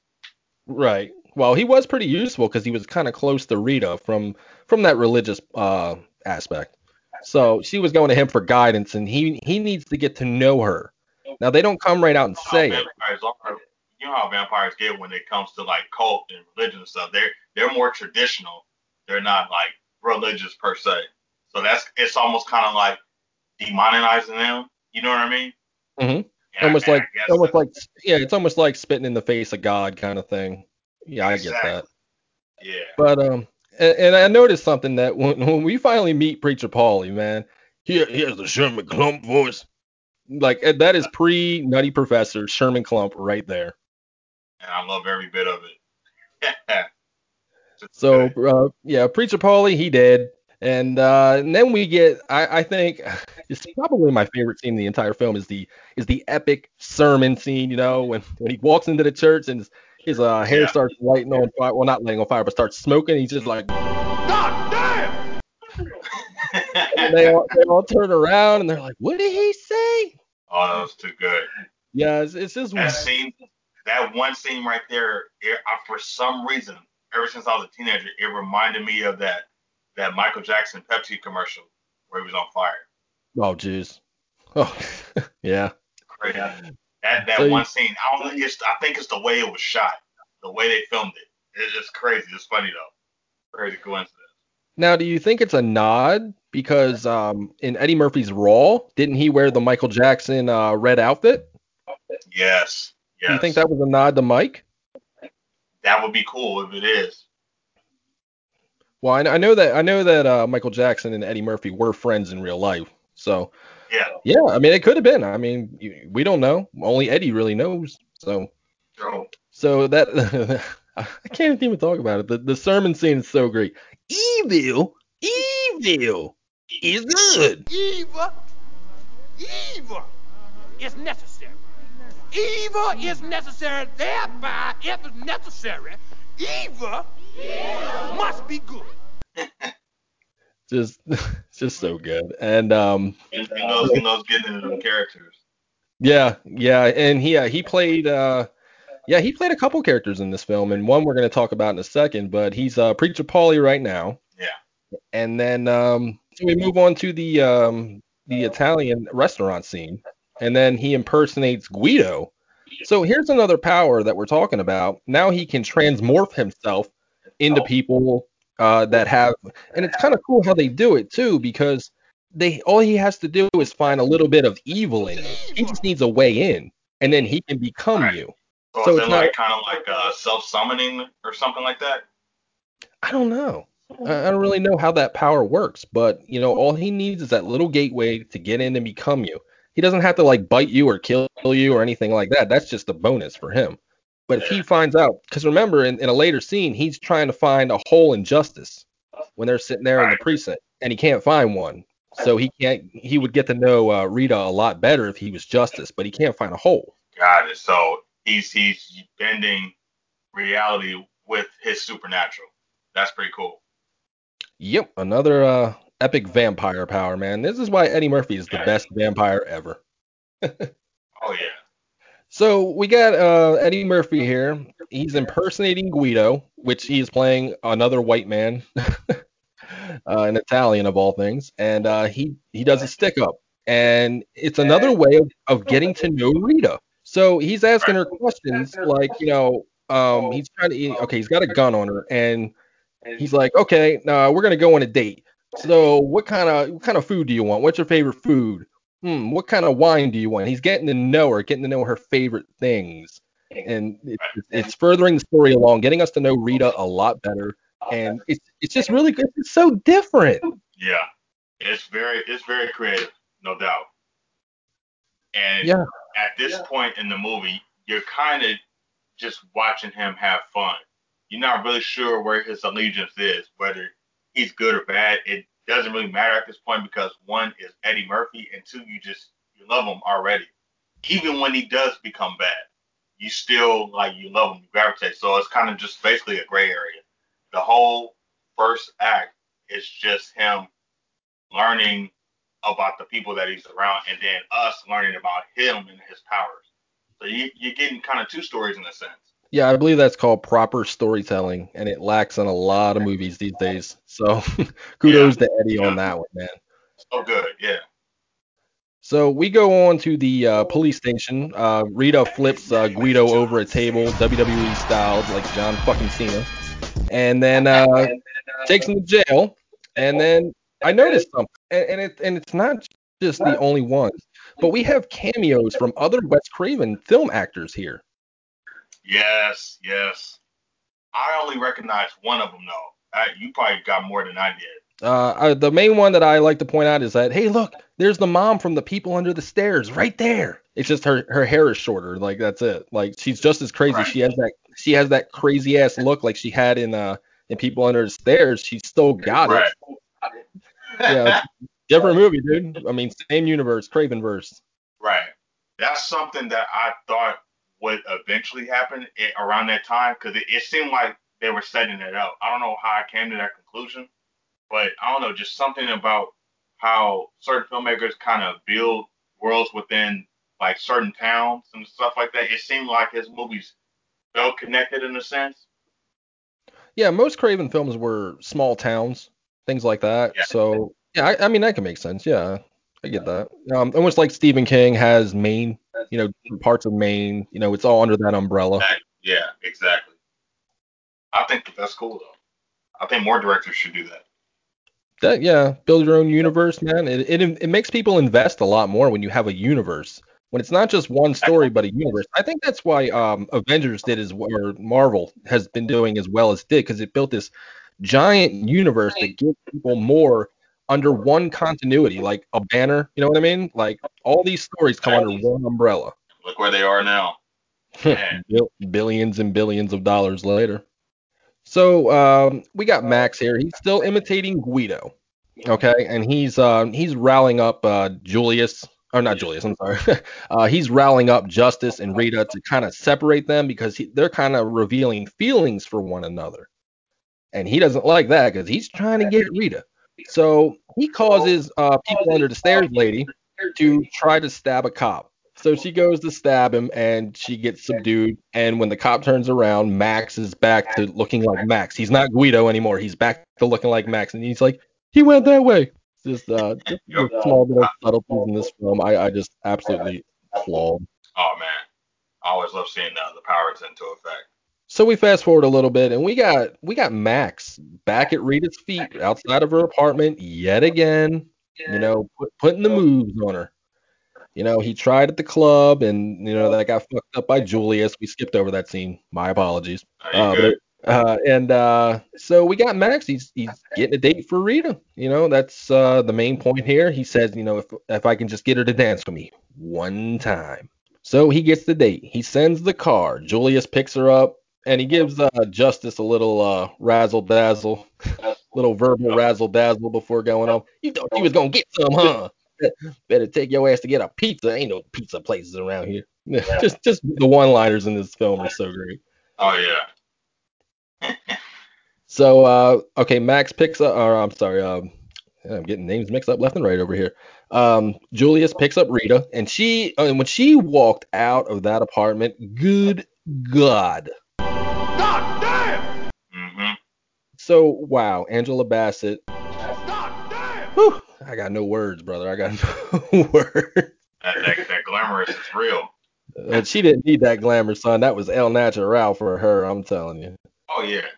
Right. Well, he was pretty useful because he was kind of close to Rita from from that religious uh, aspect. So she was going to him for guidance, and he he needs to get to know her. Now they don't come right out and How say it. are, you know how vampires get when it comes to like cult and religion and stuff. They're they're more traditional. They're not like religious per se. So that's it's almost kind of like demonizing them. You know what I mean? Mm-hmm. And almost I like almost like yeah, it's almost like spitting in the face of God kind of thing. Yeah, I get that. yeah. But um, and, and I noticed something that when, when we finally meet Preacher Paulie, man, he, he has the Sherman Klump voice. Like that is pre Nutty Professor Sherman Klump right there. and I love every bit of it. So uh, yeah, Preacher Paulie, he did. And, uh, and then we get, I, I think, it's probably my favorite scene in the entire film is the is the epic sermon scene. You know, when when he walks into the church and his, uh, hair Yeah. starts lighting on fire, well not lighting on fire, but starts smoking. He's just like, God damn! and they all, they all turn around and they're like, what did he say? oh, that was too good. Yeah, it's, it's just That scene, that one scene right there, it, I, for some reason, ever since I was a teenager, it reminded me of that that Michael Jackson Pepsi commercial where he was on fire. oh jeez, oh yeah. Crazy. That that So one scene, I don't know. It's I think it's the way it was shot, the way they filmed it. It's just crazy. It's funny though. Crazy coincidence. Now, do you think it's a nod because um, in Eddie Murphy's Raw, didn't he wear the Michael Jackson uh, red outfit? Yes. Yes. Do you think that was a nod to Mike? that would be cool if it is? Well, I, I know that I know that uh, Michael Jackson and Eddie Murphy were friends in real life. So Yeah. yeah, I mean, it could have been. I mean, we don't know. Only Eddie really knows. So So so that I can't even talk about it. The the sermon scene is so great. Evil, evil is good. Evil, evil is necessary. Evil is necessary. Thereby, if it's necessary, evil must be good. Just just so good. And um he he knows he knows getting into them characters. Yeah, yeah, and he uh, he played uh yeah he played a couple characters in this film, and one we're gonna talk about in a second. But he's uh Preacher Paulie right now. Yeah. And then um so we move on to the um the Italian restaurant scene, and then he impersonates Guido. So here's another power that we're talking about. Now he can transmorph himself into people uh, that have, and it's kind of cool how they do it too, because they all he has to do is find a little bit of evil in him. He just needs a way in, and then he can become Right. you. So, it's not- like kind of like uh, self-summoning or something like that? I don't know. I I don't really know how that power works, but you know, all he needs is that little gateway to get in and become you. He doesn't have to like bite you or kill you or anything like that. That's just a bonus for him. But if he finds out, because remember, in, in a later scene, he's trying to find a hole in justice when they're sitting there in the precinct, and he can't find one. So he can't. He would get to know uh, Rita a lot better if he was justice, but he can't find a hole. Got it. So he's he's bending reality with his supernatural. That's pretty cool. Yep, another uh, epic vampire power, man. This is why Eddie Murphy is the best vampire ever. Oh yeah. So we got uh, Eddie Murphy here. He's impersonating Guido, which he is playing another white man, uh, an Italian of all things, and uh, he he does a stick up, and it's another way of, of getting to know Rita. So he's asking her questions like, you know, um, he's trying to, okay, he's got a gun on her, and he's like, okay, now we're gonna go on a date. So what kind of what kind of food do you want? What's your favorite food? Hmm, what kind of wine do you want? He's getting to know her, getting to know her favorite things, and it, it's furthering the story along, getting us to know Rita a lot better, and it's it's just really good. It's so different. Yeah. It's very it's very creative, no doubt. And Yeah. at this point in the movie, you're kind of just watching him have fun. You're not really sure where his allegiance is, whether he's good or bad. It doesn't really matter at this point because one is Eddie Murphy, and two, you just you love him already. Even when he does become bad, you still like you love him, you gravitate. So it's kind of just basically a gray area. The whole first act is just him learning about the people that he's around, and then us learning about him and his powers. So you, you're getting kind of two stories in a sense. Yeah, I believe that's called proper storytelling, and it lacks in a lot of movies these days. So kudos to Eddie on that one, man. So good, yeah. So we go on to the uh, police station. Uh, Rita flips uh, Guido over a table, WWE style, like John fucking Cena, and then uh, takes him to jail. And then I noticed something, and, and it and it's not just the only ones, but we have cameos from other Wes Craven film actors here. Yes, yes. I only recognize one of them though. I, you probably got more than I did. Uh, I, the main one that I like to point out is that, hey, look, there's the mom from the people under the stairs right there. It's just her her hair is shorter, like that's it. Like she's just as crazy. She has that she has that crazy ass look like she had in uh in People Under the Stairs. She still got Right. it. Yeah, different movie, dude. I mean, same universe, Craven verse. Right. That's something that I thought would eventually happened i- around that time because it, it seemed like they were setting it up. I don't know how I came to that conclusion, but I don't know, just something about how certain filmmakers kind of build worlds within like certain towns and stuff like that. It seemed like his movies felt connected in a sense. Yeah, most Craven films were small towns, things like that. Yeah. So yeah, I, I mean that can make sense. Yeah, I get that. Um, almost like Stephen King has Maine, you know, parts of Maine. You know, it's all under that umbrella. That- yeah, exactly. I think that that's cool though. I think more directors should do that. That yeah, build your own universe, man. It, it it makes people invest a lot more when you have a universe. When it's not just one story but a universe. I think that's why um Avengers did as well, or Marvel has been doing as well as did because it built this giant universe that gives people more under one continuity, like a banner. You know what I mean? Like all these stories come under one umbrella. Look where they are now. Billions and billions of dollars later. So um, we got Max here. He's still imitating Guido. Okay, and he's uh, he's rallying up uh, Julius, or not Julius. I'm sorry. uh, he's rallying up Justice and Rita to kind of separate them because he, they're kind of revealing feelings for one another, and he doesn't like that because he's trying to get Rita. So he causes uh, people under the stairs lady to try to stab a cop. So she goes to stab him and she gets subdued. And when the cop turns around, Max is back to looking like Max. He's not Guido anymore. He's back to looking like Max. And he's like, he went that way. Just uh, just a small bit of subtleties in this film. I, I just absolutely applaud. Oh man, I always love seeing the, the powers into effect. So we fast forward a little bit, and we got we got Max back at Rita's feet outside of her apartment yet again. You know, put, putting the moves on her. You know, he tried at the club, and you know that got fucked up by Julius. We skipped over that scene. My apologies. Uh, but Uh, and uh, so we got Max. He's he's getting a date for Rita. You know, that's uh, the main point here. He says, you know, if if I can just get her to dance with me one time. So he gets the date. He sends the car. Julius picks her up, and he gives uh, Justice a little uh, razzle dazzle, little verbal razzle dazzle before going on. You thought you was gonna get some, huh? Better take your ass to get a pizza. Ain't no pizza places around here. just just the one-liners in this film are so great. Oh yeah. So uh, okay, Max picks up. Or I'm sorry, um, I'm getting names mixed up left and right over here. Um, Julius picks up Rita, and she and when she walked out of that apartment, good. God So wow, Angela Bassett. Whew, I got no words, brother. I got no words. That, that that glamorous is real. Uh, she didn't need that glamour, son. That was El Natural for her. I'm telling you. Oh yeah.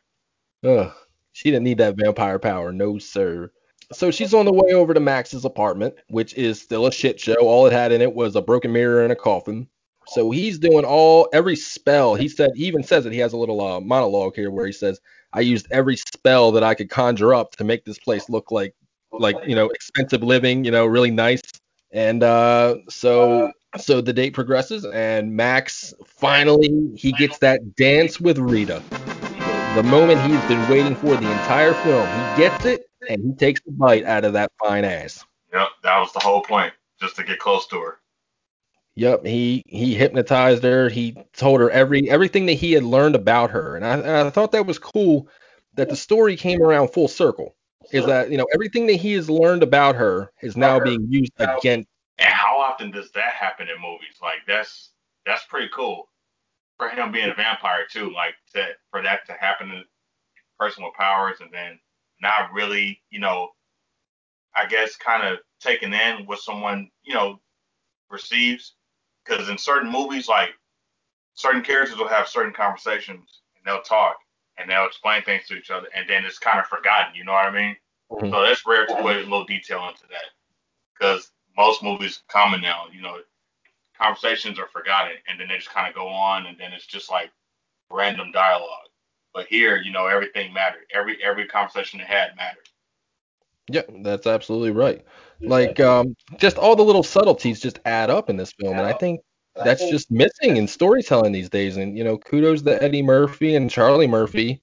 Ugh, she didn't need that vampire power, no sir. So she's on the way over to Max's apartment, which is still a shit show. All it had in it was a broken mirror and a coffin. So he's doing all every spell. He said he even says it. He has a little uh, monologue here where he says, "I used every spell that I could conjure up to make this place look like like you know expensive living, you know, really nice." And uh, so so the date progresses, and Max finally he gets that dance with Rita the moment he's been waiting for the entire film. He gets it and he takes the bite out of that fine ass. Yep. That was the whole point, just to get close to her. Yep, he he hypnotized her. He told her every everything that he had learned about her, and I, and I thought that was cool that the story came around full circle. Is that you know everything that he has learned about her is now being used against. And how often does that happen in movies? Like that's that's pretty cool for him being a vampire too. Like to for that to happen to a person with powers, and then not really, you know, I guess kind of taken in what someone you know receives. Because in certain movies, like certain characters will have certain conversations and they'll talk and they'll explain things to each other, and then it's kind of forgotten. You know what I mean? Mhm. So that's rare to put a little detail into that. Because most movies common now, you know, conversations are forgotten and then they just kind of go on and then it's just like random dialogue. But here, you know, everything mattered. Every every conversation they had mattered. Yeah, that's absolutely right. Like um, just all the little subtleties just add up in this film, and I think that's just missing in storytelling these days. And you know, kudos to Eddie Murphy and Charlie Murphy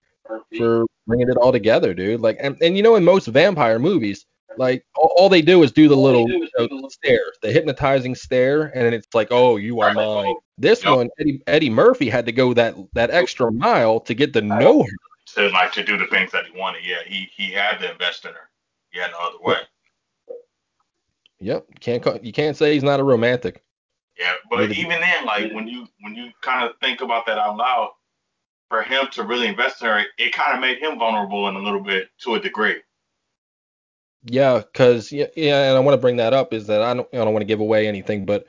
for bringing it all together, dude. Like, and, and you know, in most vampire movies, like all, all they do is do the little you know, stare, the hypnotizing stare, and then it's like, oh, you are mine. This Yep. one, Eddie, Eddie Murphy had to go that that extra mile to get to know her. To like to do the things that he wanted. Yeah, he he had to invest in her. Yeah, no other way. Yep, can't ca- you can't say he's not a romantic. Yeah, but Really- even then, like when you when you kind of think about that out loud, for him to really invest in her, it kind of made him vulnerable in a little bit to a degree. Yeah, because yeah, yeah, and I want to bring that up is that I don't I don't want to give away anything, but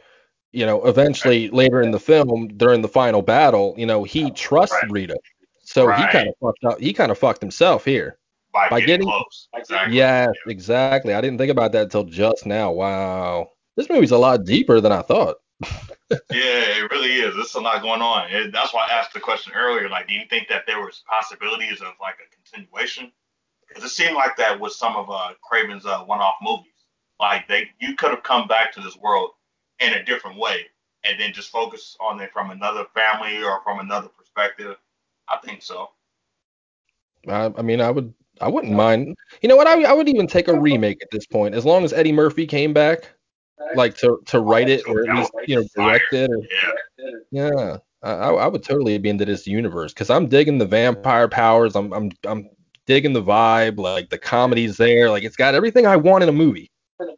you know, eventually later in the film during the final battle, you know, he trusts Right. Rita, so he kind of fucked up. He kind of fucked himself here. By, By getting, getting- close. Exactly. Yes, exactly. I didn't think about that until just now. Wow, this movie's a lot deeper than I thought. Yeah, it really is. There's a lot going on. It, that's why I asked the question earlier. Like, do you think that there was possibilities of like a continuation? Because it seemed like that with some of uh, Craven's uh, one-off movies. Like they, you could have come back to this world in a different way, and then just focus on it from another family or from another perspective. I think so. I, I mean, I would, I wouldn't mind. You know what? I, I would even take a remake at this point, as long as Eddie Murphy came back, like to to write it or at least you know direct it or Yeah. Yeah, I, I would totally be into this universe because I'm digging the vampire powers. I'm I'm I'm digging the vibe. Like the comedy's there. Like it's got everything I want in a movie,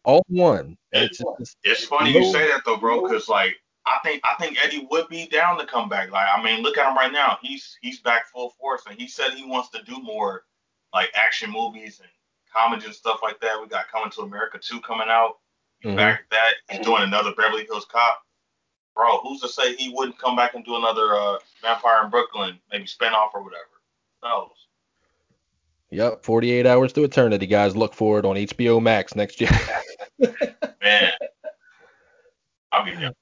all in one. It's just it's- It's funny you say that though, bro, because like I think I think Eddie would be down to come back. Like I mean, look at him right now. He's he's back full force, and he said he wants to do more like action movies and comedy and stuff like that. We got Coming to America 2 coming out. He's Mhm. back that. He's doing another Beverly Hills Cop. Bro, who's to say he wouldn't come back and do another uh, Vampire in Brooklyn, maybe spinoff or whatever? Who knows? Yep, 48 hours to eternity, guys. Look for it on HBO Max next year. Man, I'll be down.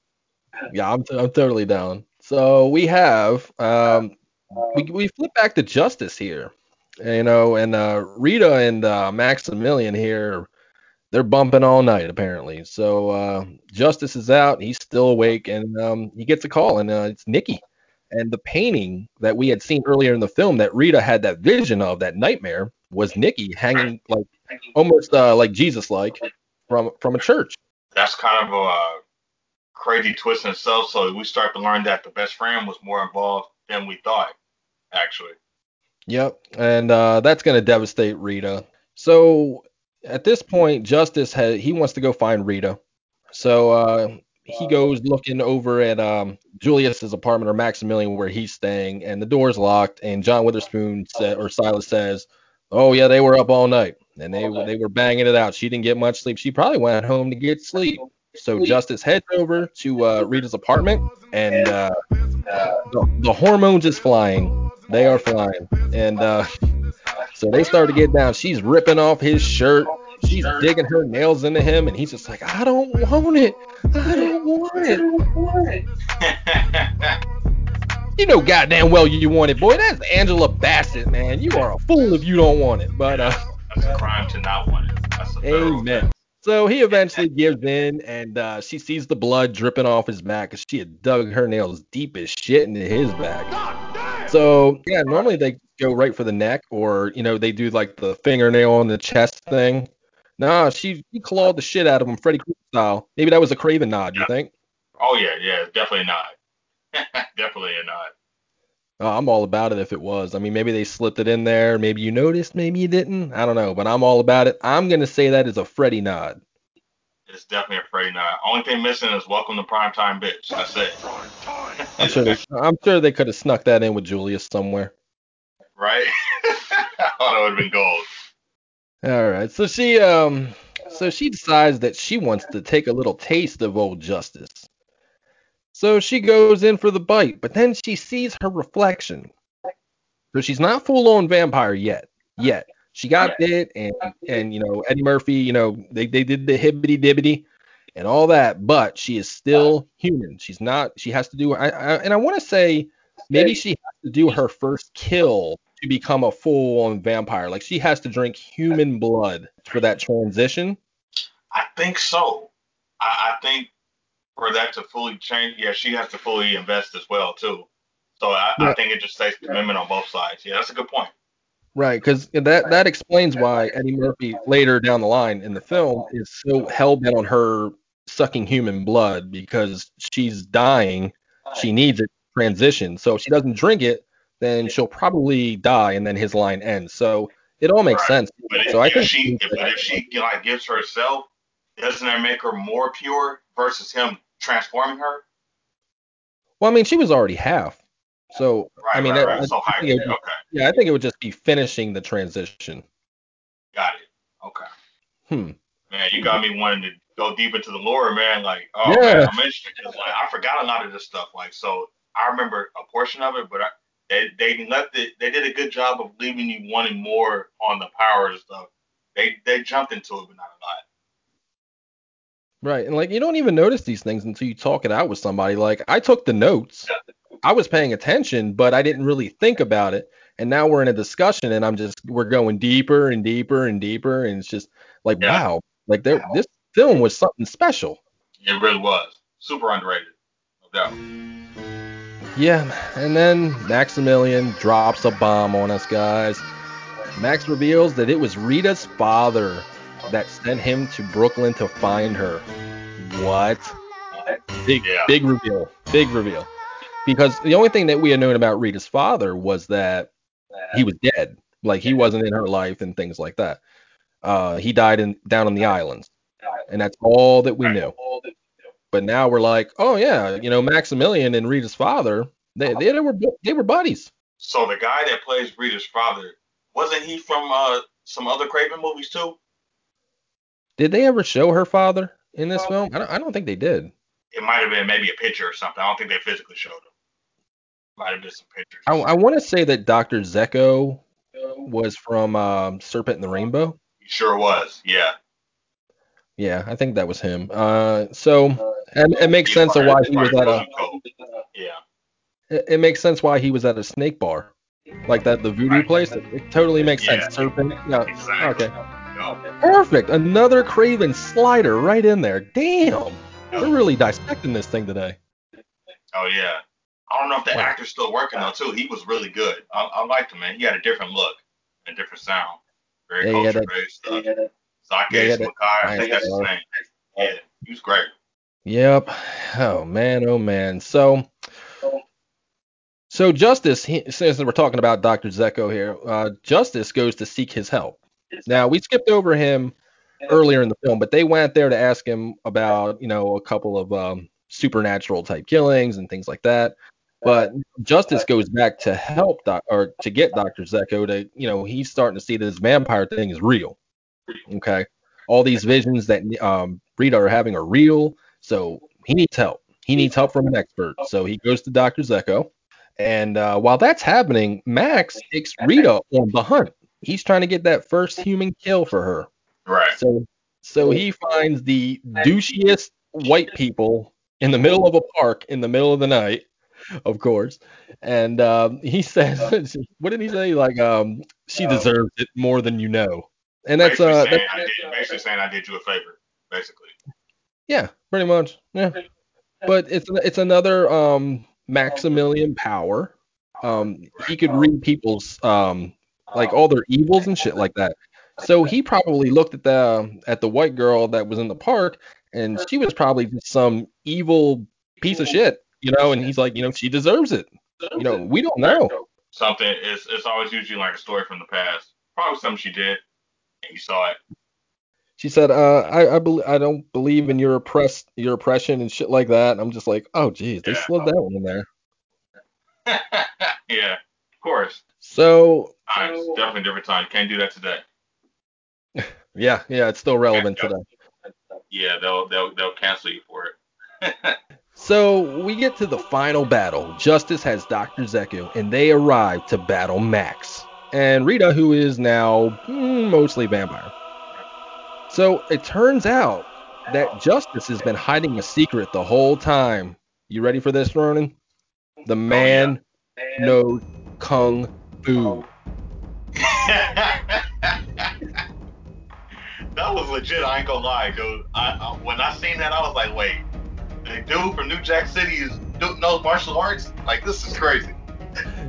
yeah, I'm, I'm totally down. So we have um, we we flip back to Justice here, you know, and uh, Rita and uh, Maximilian here, they're bumping all night apparently. So uh, Justice is out, he's still awake, and um, he gets a call, and uh, it's Nikki. And the painting that we had seen earlier in the film that Rita had that vision of, that nightmare, was Nikki hanging like almost uh, like Jesus like from from a church. That's kind of a crazy twist in itself. So we start to learn that the best friend was more involved than we thought, actually. Yep, and uh, that's gonna devastate Rita. So at this point, Justice has he wants to go find Rita. So uh, he goes looking over at um, Julius's apartment or Maximilian where he's staying, and the door's locked. And John Witherspoon said, or Silas says, "Oh yeah, they were up all night, and they they were banging it out. She didn't get much sleep. She probably went home to get sleep." So Justice heads over to uh, Rita's apartment, and uh, the, the hormones is flying. They are flying, and uh, so they start to get down. She's ripping off his shirt. She's digging her nails into him, and he's just like, I don't want it. I don't want it. You know goddamn well you want it, boy. That's Angela Bassett, man. You are a fool if you don't want it. But uh, That's a crime to not want it. That's a federal amen. So he eventually gives in, and uh, she sees the blood dripping off his back because she had dug her nails deep as shit into his back. So yeah, normally they go right for the neck, or you know they do like the fingernail on the chest thing. Nah, she, she clawed the shit out of him, Freddy Krueger style. Maybe that was a Craven nod, you think? Oh yeah, yeah, definitely not. definitely a not. Oh, I'm all about it if it was. I mean, maybe they slipped it in there. Maybe you noticed. Maybe you didn't. I don't know. But I'm all about it. I'm going to say that is a Freddy nod. It's definitely a Freddy nod. Only thing missing is welcome to primetime bitch. That's it. I'm sure they, I'm sure they could have snuck that in with Julius somewhere. right? I thought it would have been gold. All right. So she um so she decides that she wants to take a little taste of old Justice. So she goes in for the bite, but then she sees her reflection. So she's not full on vampire yet. Yet. She got bit and and you know, Eddie Murphy, you know, they, they did the hibbity dibbity and all that, but she is still human. She's not she has to do I, I and I want to say maybe she has to do her first kill to become a full on vampire. Like she has to drink human blood for that transition. I think so. I, I think for that to fully change, yeah, she has to fully invest as well too. So I, Yeah. I think it just takes commitment on both sides. Yeah, that's a good point. Right, because that that explains why Eddie Murphy later down the line in the film is so hell bent on her sucking human blood because she's dying. She needs it to transition. So if she doesn't drink it, then she'll probably die, and then his line ends. So it all makes Right. sense. But if, So I if think she, but if she like gives herself, doesn't that make her more pure versus him transforming her? well, I mean, she was already half. So Right, I mean, right, that- right. I So high. would- Okay, yeah, I think it would just be finishing the transition. got it. Okay. Hmm. Man, you got me wanting to go deep into the lore, man. Like, oh Yeah. man, I'm interested like I forgot a lot of this stuff. Like, so I remember a portion of it, but I, they they left it. They did a good job of leaving you wanting more on the power and stuff. They they jumped into it, but not a lot. Right. And like you don't even notice these things until you talk it out with somebody. Like I took the notes. I was paying attention, but I didn't really think about it. And now we're in a discussion and I'm just we're going deeper and deeper and deeper and it's just like Yeah. wow. Like there this film was something special. It really was super underrated, no doubt. Yeah. And then Maximilian drops a bomb on us guys. Max reveals that it was Rita's father that sent him to Brooklyn to find her. What? Big Yeah. big reveal. Big reveal. Because the only thing that we had known about Rita's father was that he was dead. Like he wasn't in her life and things like that. Uh, he died in down on the islands. And that's all that we knew. But now we're like, oh yeah, you know, Maximilian and Rita's father, they they, were they were buddies. So the guy that plays Rita's father wasn't he from uh some other Craven movies too? Did they ever show her father in this film? I don't, I don't think they did. It might have been maybe a picture or something. I don't think they physically showed him. Might have been some pictures. I, I want to say that Dr. Zeko was from um, Serpent and the Rainbow. He sure was. Yeah. Yeah, I think that was him. Uh, so and it makes He sense of why he was at a probably really cool. Yeah. it, it makes sense why he was at a snake bar, like that the voodoo Right. place. It, it totally makes Yeah. sense. Serpent. Yeah. Exactly. Okay. Yup. Perfect. Another Craven slider right in there. Damn. We're really dissecting this thing today. Oh yeah. I don't know if the actor's still working though too. He was really good. I, I liked him, man. He had a different look, and a different sound. Very Yeah, culture based stuff. Yeah, he Zacchaeus had that Mackay, I think that's his name. Yeah, he was great. Yep. Oh man, oh man. So so Justice, he, since we're talking about Dr. Zeko here, uh, Justice goes to seek his help. Now we skipped over him earlier in the film, but they went there to ask him about, you know, a couple of um, supernatural type killings and things like that. But Justice goes back to help doc, or to get Dr. Zeko to, you know, he's starting to see that this vampire thing is real. Okay. All these visions that um, Rita are having are real. So he needs help. He needs help from an expert. So he goes to Dr. Zeko. And uh, while that's happening, Max takes Rita on the hunt. He's trying to get that first human kill for her. Right. So so he finds the douchiest white people in the middle of a park in the middle of the night, of course. And um, he says, what did he say? Like, um, she deserves it more than you know. And that's basically, uh, saying that's, I did, basically saying I did you a favor. Basically. yeah, pretty much, yeah. But it's it's another um Maximilian power. Um, he could read people's um like all their evils and shit like that. So he probably looked at the at the white girl that was in the park, and she was probably just some evil piece of shit, you know. And he's like, you know, she deserves it. You know, we don't know. Something it's it's always usually like a story from the past. Probably something she did and you saw it. She said, uh, I I, bel I don't believe in your oppress your oppression and shit like that. And I'm just like, oh geez, they Yeah. slid that one in there. yeah, of course. So Times definitely different time. Can't do that today. yeah, yeah, it's still relevant Yeah. today. Yeah, they'll they'll they'll cancel you for it. So we get to the final battle. Justice has Dr. Zeko, and they arrive to battle Max and Rita, who is now mm, mostly vampire. So it turns out that Justice has been hiding a secret the whole time. You ready for this, Ronin? The man knows kung fu. that was legit. I ain't gonna lie, dude. I, I when I seen that, I was like, wait, the dude from New Jack City is do, knows martial arts. Like this is crazy.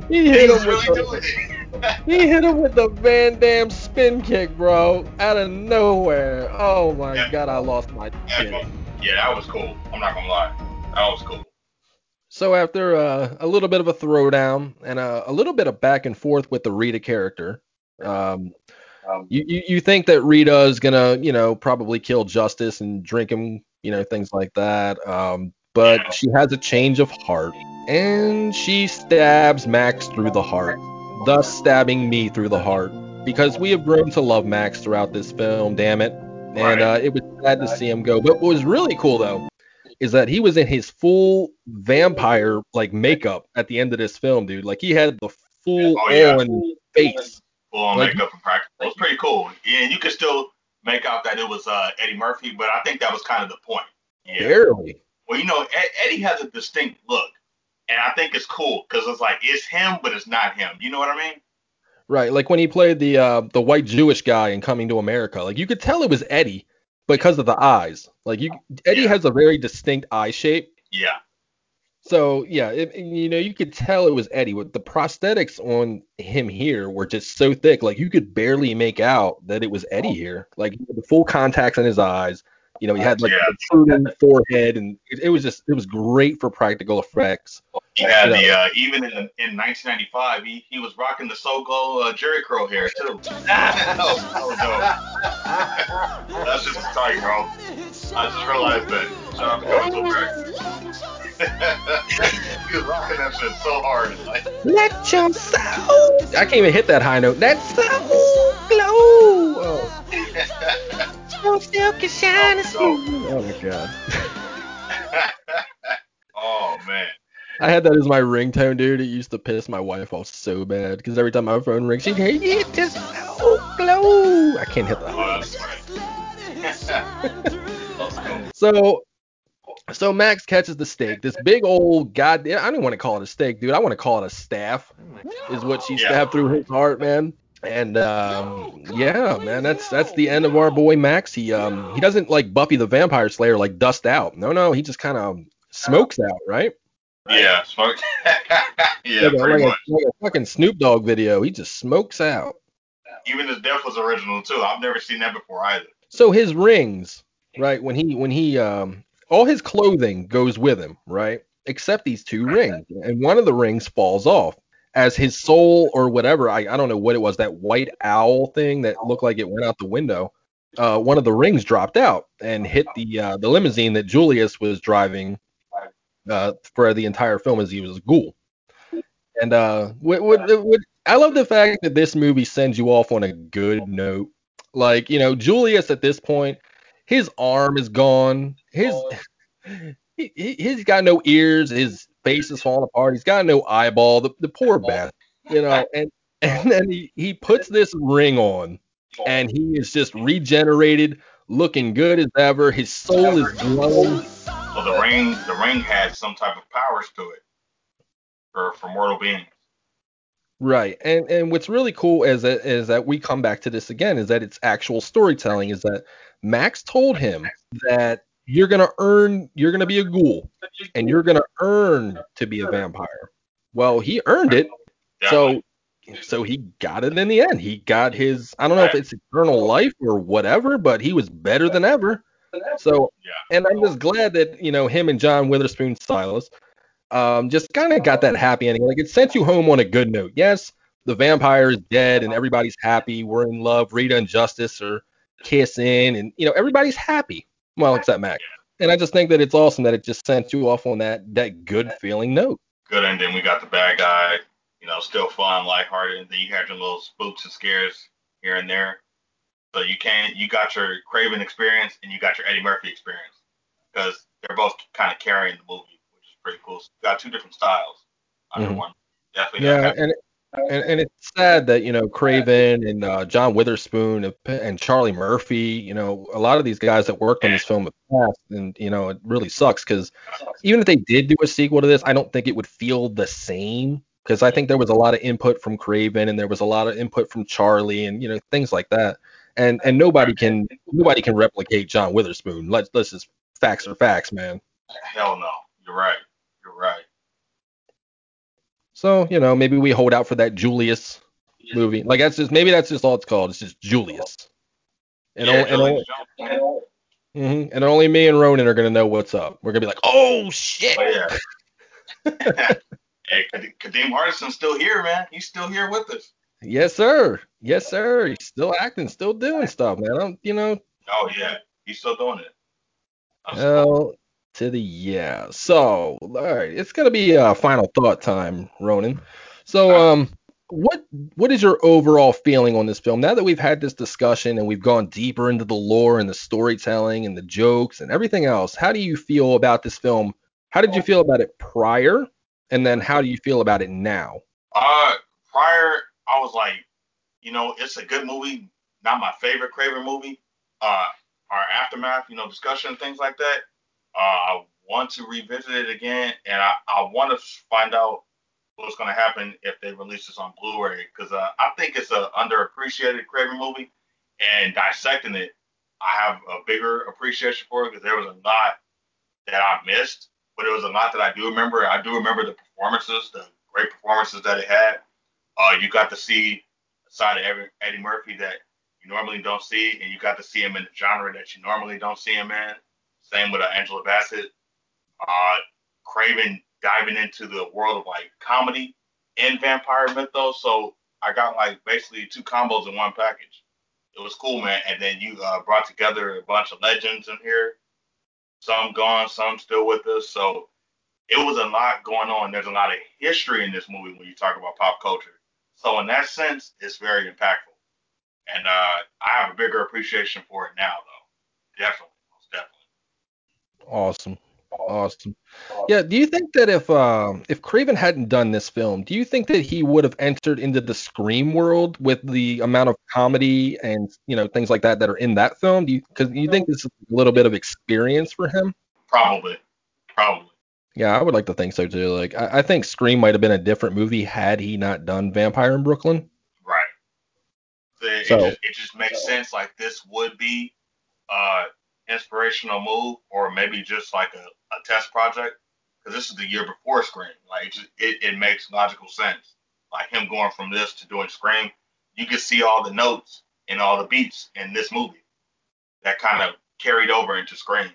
He hit He's him with really the, doing it. he hit him with the Van Damme spin kick, bro, out of nowhere. Oh my Yeah. god, I lost my shit. yeah, that was cool. I'm not gonna lie, that was cool. So after uh, a little bit of a throwdown and a, a little bit of back and forth with the Rita character, um, you, you you think that Rita is gonna you know probably kill Justice and drink him you know things like that, um, but she has a change of heart and she stabs Max through the heart, thus stabbing me through the heart because we have grown to love Max throughout this film. Damn it, and uh, it was sad to see him go. But what was really cool though is that he was in his full vampire like makeup at the end of this film, dude. Like he had the full Oh, yeah. on face. Full on Like- makeup and practical. It was pretty cool. Yeah, and you could still make out that it was uh, Eddie Murphy, but I think that was kind of the point. Yeah. Barely. Well, you know, Ed- Eddie has a distinct look, and I think it's cool because it's like it's him, but it's not him. You know what I mean? Right. Like when he played the uh the white Jewish guy in Coming to America. Like you could tell it was Eddie because of the eyes. Like you Eddie Yeah. has a very distinct eye shape. Yeah. So yeah, it, you know, you could tell it was Eddie. With the prosthetics on him here were just so thick, like you could barely make out that it was Eddie oh. here. Like the full contacts in his eyes. You know, he had like Yeah. a protruding forehead, and it, it was just it was great for practical effects. He had Yeah. the uh, even in in 1995, he, he was rocking the Soul Glo uh, Jheri curl hair too. that was dope. That's just tight, bro. I just realized that. Shout out to Coach he was rocking that shit so hard. Like, Let your soul. I can't even hit that high note. That Soul Glo. Oh, so silky shiny smooth. Oh my god. oh man. I had that as my ringtone, dude. It used to piss my wife off so bad because every time my phone rings, she'd hear it just Soul Glo. I can't hit that. Oh. So So Max catches the steak. This big old goddamn I don't want to call it a steak, dude. I want to call it a staff. Is what she Yeah. stabbed through his heart, man. And um, yeah, man, that's that's the end of our boy Max. He um he doesn't like Buffy the Vampire Slayer like dust out. No, no, he just kind of smokes out, right? Yeah, smoke. yeah, like, pretty like, much. a, like a fucking Snoop Dogg video. He just smokes out. Even his death was original too. I've never seen that before either. So his rings, right? When he when he um all his clothing goes with him, right? Except these two rings, and one of the rings falls off as his soul or whatever. I I don't know what it was. That white owl thing that looked like it went out the window. Uh, one of the rings dropped out and hit the uh, the limousine that Julius was driving uh, for the entire film as he was a ghoul. And uh, what, what, what, I love the fact that this movie sends you off on a good note. Like, you know, Julius at this point, his arm is gone. His he, he- he's got no ears. His face is falling apart. He's got no eyeball. The, the poor bastard, you know. And and then he, he puts this ring on, and he is just regenerated, looking good as ever. His soul is glowing. So the ring, the ring had some type of powers to it for for mortal beings. Right. And and what's really cool is that is that we come back to this again is that it's actual storytelling is that Max told him that you're going to earn you're going to be a ghoul and you're going to earn to be a vampire. Well, he earned it. So so he got it in the end. He got his I don't know if it's eternal life or whatever, but he was better than ever. So and I'm just glad that, you know, him and John Witherspoon Silas um, just kind of got that happy ending. Like it sent you home on a good note. Yes, the vampire is dead and everybody's happy. We're in love. Rita and Justice are kissing, and you know everybody's happy. Well, except Max. And I just think that it's awesome that it just sent you off on that that good feeling note. Good, and then we got the bad guy. You know, still fun, lighthearted. And then you had your little spooks and scares here and there. So you can you got your Craven experience and you got your Eddie Murphy experience because they're both kind of carrying the movie, which is pretty cool. So you got two different styles under Mhm. one. Definitely. Yeah, and, and and it's sad that you know Craven and uh, John Witherspoon and, and Charlie Murphy, you know, a lot of these guys that worked on this film have passed, and you know it really sucks because even if they did do a sequel to this, I don't think it would feel the same because I think there was a lot of input from Craven and there was a lot of input from Charlie and you know things like that, and and nobody can nobody can replicate John Witherspoon. Let's let's just facts are facts, man. Hell no. You're right. You're right. So, you know, maybe we hold out for that Julius movie. Like that's just maybe that's just all it's called. It's just Julius. And, Yeah, only, and, only, mhm, and only me and Ronin are gonna know what's up. We're gonna be like, oh shit. Oh, yeah. hey, Kade- Kadeem Hardison's still here, man. He's still here with us. Yes, sir. Yes, sir. He's still acting, still doing stuff, man. I'm, you know, Oh yeah, he's still doing it. L to the yeah. So, all right, it's gonna be uh, final thought time, Ronin. So, um, what what is your overall feeling on this film now that we've had this discussion and we've gone deeper into the lore and the storytelling and the jokes and everything else? How do you feel about this film? How did you feel about it prior, and then how do you feel about it now? Uh, prior, I was like, you know, it's a good movie. Not my favorite Craven movie. Uh, our aftermath, you know, discussion and things like that. Uh, I want to revisit it again, and I, I want to find out what's going to happen if they release this on Blu-ray because uh, I think it's a underappreciated Craven movie, and dissecting it, I have a bigger appreciation for it because there was a lot that I missed, but it was a lot that I do remember. I do remember the performances, the great performances that it had. Uh, you got to see a side of Eddie Murphy that you normally don't see, and you got to see him in a genre that you normally don't see him in. Same with uh, Angela Bassett. Uh, Craven diving into the world of like comedy and vampire mythos. So I got like basically two combos in one package. It was cool, man. And then you uh, brought together a bunch of legends in here. Some gone, some still with us. So it was a lot going on. There's a lot of history in this movie when you talk about pop culture. So in that sense, it's very impactful. And uh, I have a bigger appreciation for it now, though. Definitely, definitely. Awesome. Awesome. Yeah, do you think that if um if Craven hadn't done this film, do you think that he would have entered into the Scream world with the amount of comedy and you know things like that that are in that film? Do you because you think this is a little bit of experience for him? Probably. Probably. Yeah, I would like to think so too. Like, I, I think Scream might have been a different movie had he not done Vampire in Brooklyn. Right. It, So- it, just, it just makes sense. Like this would be uh inspirational move, or maybe just like a, a test project. Because this is the year before Scream. Like it, just, it, it makes logical sense. Like him going from this to doing Scream, you can see all the notes and all the beats in this movie that kind of carried over into Scream.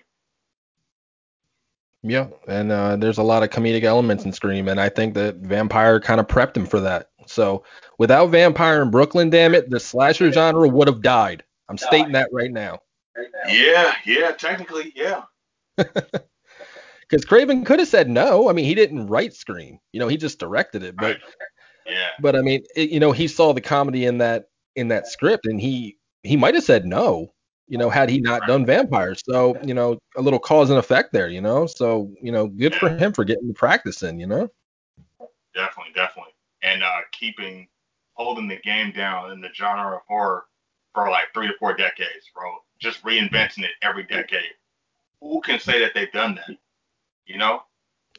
Yeah, and uh, there's a lot of comedic elements in Scream, and I think that Vampire kind of prepped him for that. So without Vampire in Brooklyn, damn it, the slasher genre would have died. I'm stating that right now. Yeah, yeah, technically, yeah. Because Craven could have said no. I mean, he didn't write Scream. You know, he just directed it. But Right. Yeah. but I mean, it, you know, he saw the comedy in that in that script, and he he might have said no. You know, had he not done vampires. So you know, a little cause and effect there. You know, so you know, good for him for getting the practice in. You know. Definitely, definitely. And uh, keeping holding the game down in the genre of horror for like three or four decades, bro. Just reinventing it every decade. Who can say that they've done that? You know?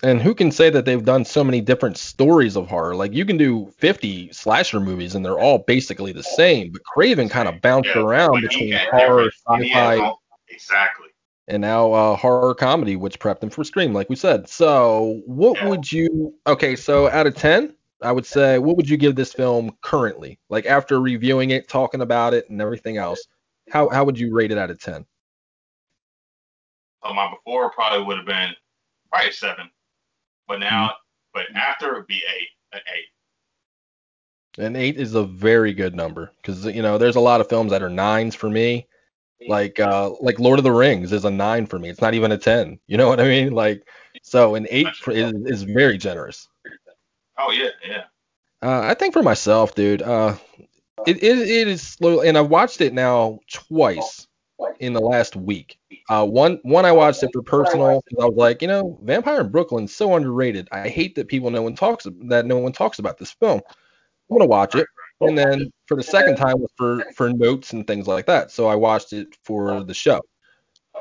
And who can say that they've done so many different stories of horror? Like you can do 50 slasher movies and they're all basically the same, but Craven kind of bounced Yeah, around between horror, different- and he has sci-fi, Exactly. and now uh, horror comedy, which prepped him for Scream, like we said. So, what Yeah. would you? Okay, so out of 10, I would say, what would you give this film currently? Like after reviewing it, talking about it, and everything else, how how would you rate it out of 10? So my before probably would have been probably a seven, but now, Mm-hmm. but after it would be eight, an eight. An eight is a very good number because you know there's a lot of films that are nines for me. Like uh like Lord of the Rings is a nine for me. It's not even a ten. You know what I mean? Like so an eight for, is is very generous. Oh yeah, yeah. Uh, I think for myself, dude, uh, it, it it is slow, and I've watched it now twice in the last week. Uh, one one I watched it for personal. I was like, you know, Vampire in Brooklyn's so underrated. I hate that people no one talks that no one talks about this film. I'm gonna watch it, and then for the second time was for for notes and things like that. So I watched it for the show.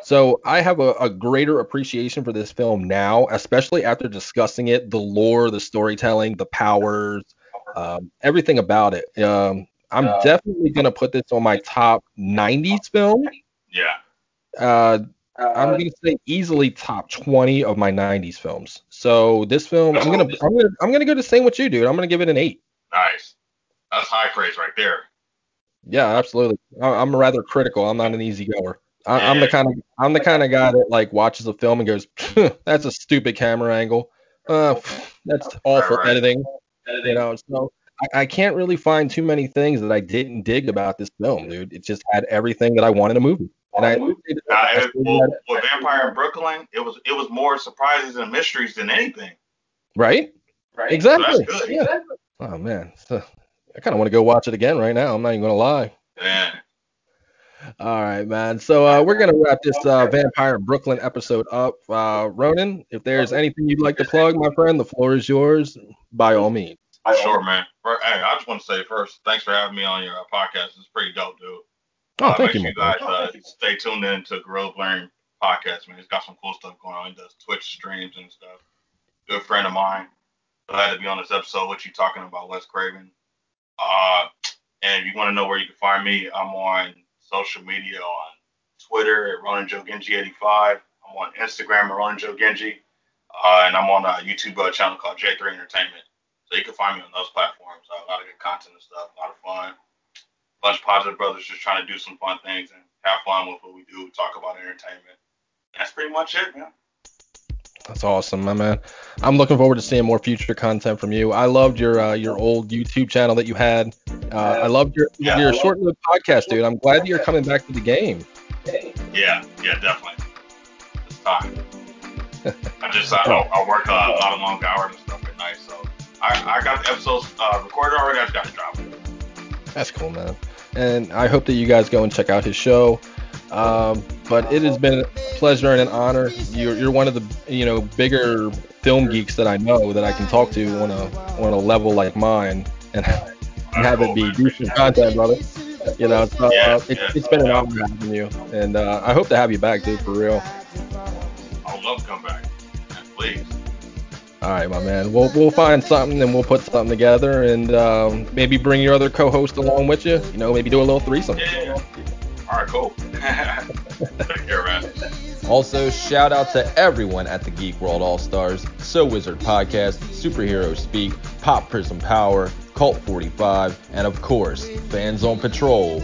So I have a, a greater appreciation for this film now, especially after discussing it, the lore, the storytelling, the powers, um, everything about it. Um, I'm definitely gonna put this on my top 90s film. Yeah. Uh, I'm gonna say easily top 20 of my 90s films. So this film, I'm gonna, I'm gonna, I'm gonna go the same with you, dude. I'm gonna give it an eight. Nice. That's high praise right there. Yeah, absolutely. I- I'm rather critical. I'm not an easy goer. I, I'm the kind of, I'm the kind of guy that like watches a film and goes, "That's a stupid camera angle. Uh, that's awful Right, editing." You know, so I, I can't really find too many things that I didn't dig about this film, dude. It just had everything that I want in a movie. And I, Uh, I well, Vampire in Brooklyn, it was it was more surprises and mysteries than anything. right? Right. Exactly. So. Yeah. Oh man, so I kind of want to go watch it again right now. I'm not even gonna lie. Yeah. All right, man. So uh, we're gonna wrap this uh, Vampire in Brooklyn episode up. Uh, Ronin, if there's anything you'd like to plug, my friend, the floor is yours. By all means. Sure, man. Hey, I just want to say first, thanks for having me on your uh, podcast. It's pretty dope, dude. Oh, uh, thank you, sure you guys uh, stay tuned in to Gorilla Brain podcast, man. He's got some cool stuff going on. He does Twitch streams and stuff. Good friend of mine. Glad to be on this episode What you talking about Wes Craven. Uh, and if you want to know where you can find me, I'm on social media on Twitter at Ronin Joe Genji 85. I'm on Instagram at Ronin Joe Genji. Uh, and I'm on a YouTube uh, channel called J3 Entertainment. So you can find me on those platforms. Uh, a lot of good content and stuff, a lot of fun A bunch of positive brothers just trying to do some fun things and have fun with what we do, talk about entertainment. That's pretty much it, man. That's awesome, my man. I'm looking forward to seeing more future content from you. I loved your uh, your old YouTube channel that you had. Uh, I loved your Yeah. your short-lived podcast, dude. I'm glad that you're coming back to the game. Yeah, yeah, definitely. It's time. I just I, I work uh, a lot of long hours and stuff at night, so I, I got the episodes uh, recorded already. I just got to drop it. That's cool, man. And I hope that you guys go and check out his show. Um, but it has been a pleasure and an honor. You're, you're one of the you know bigger film geeks that I know that I can talk to on a on a level like mine and, have it be decent content, brother. You know, so uh, it, it's been an honor having you, and uh, I hope to have you back, dude, for real. I would love to come back. please. All right, my man. We'll we'll find something and we'll put something together and um, maybe bring your other co-host along with you. You know, maybe do a little threesome. Yeah. All right, cool. Take care, man. Also, shout out to everyone at the Geek World All Stars, So Wizard Podcast, Superhero Speak, Pop Prism Power, Cult 45, and of course, Fans on Patrol.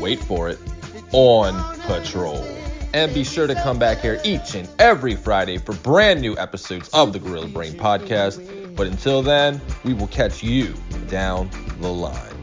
Wait for it, on patrol. And be sure to come back here each and every Friday for brand new episodes of the Gorilla Brain Podcast. But until then, we will catch you down the line.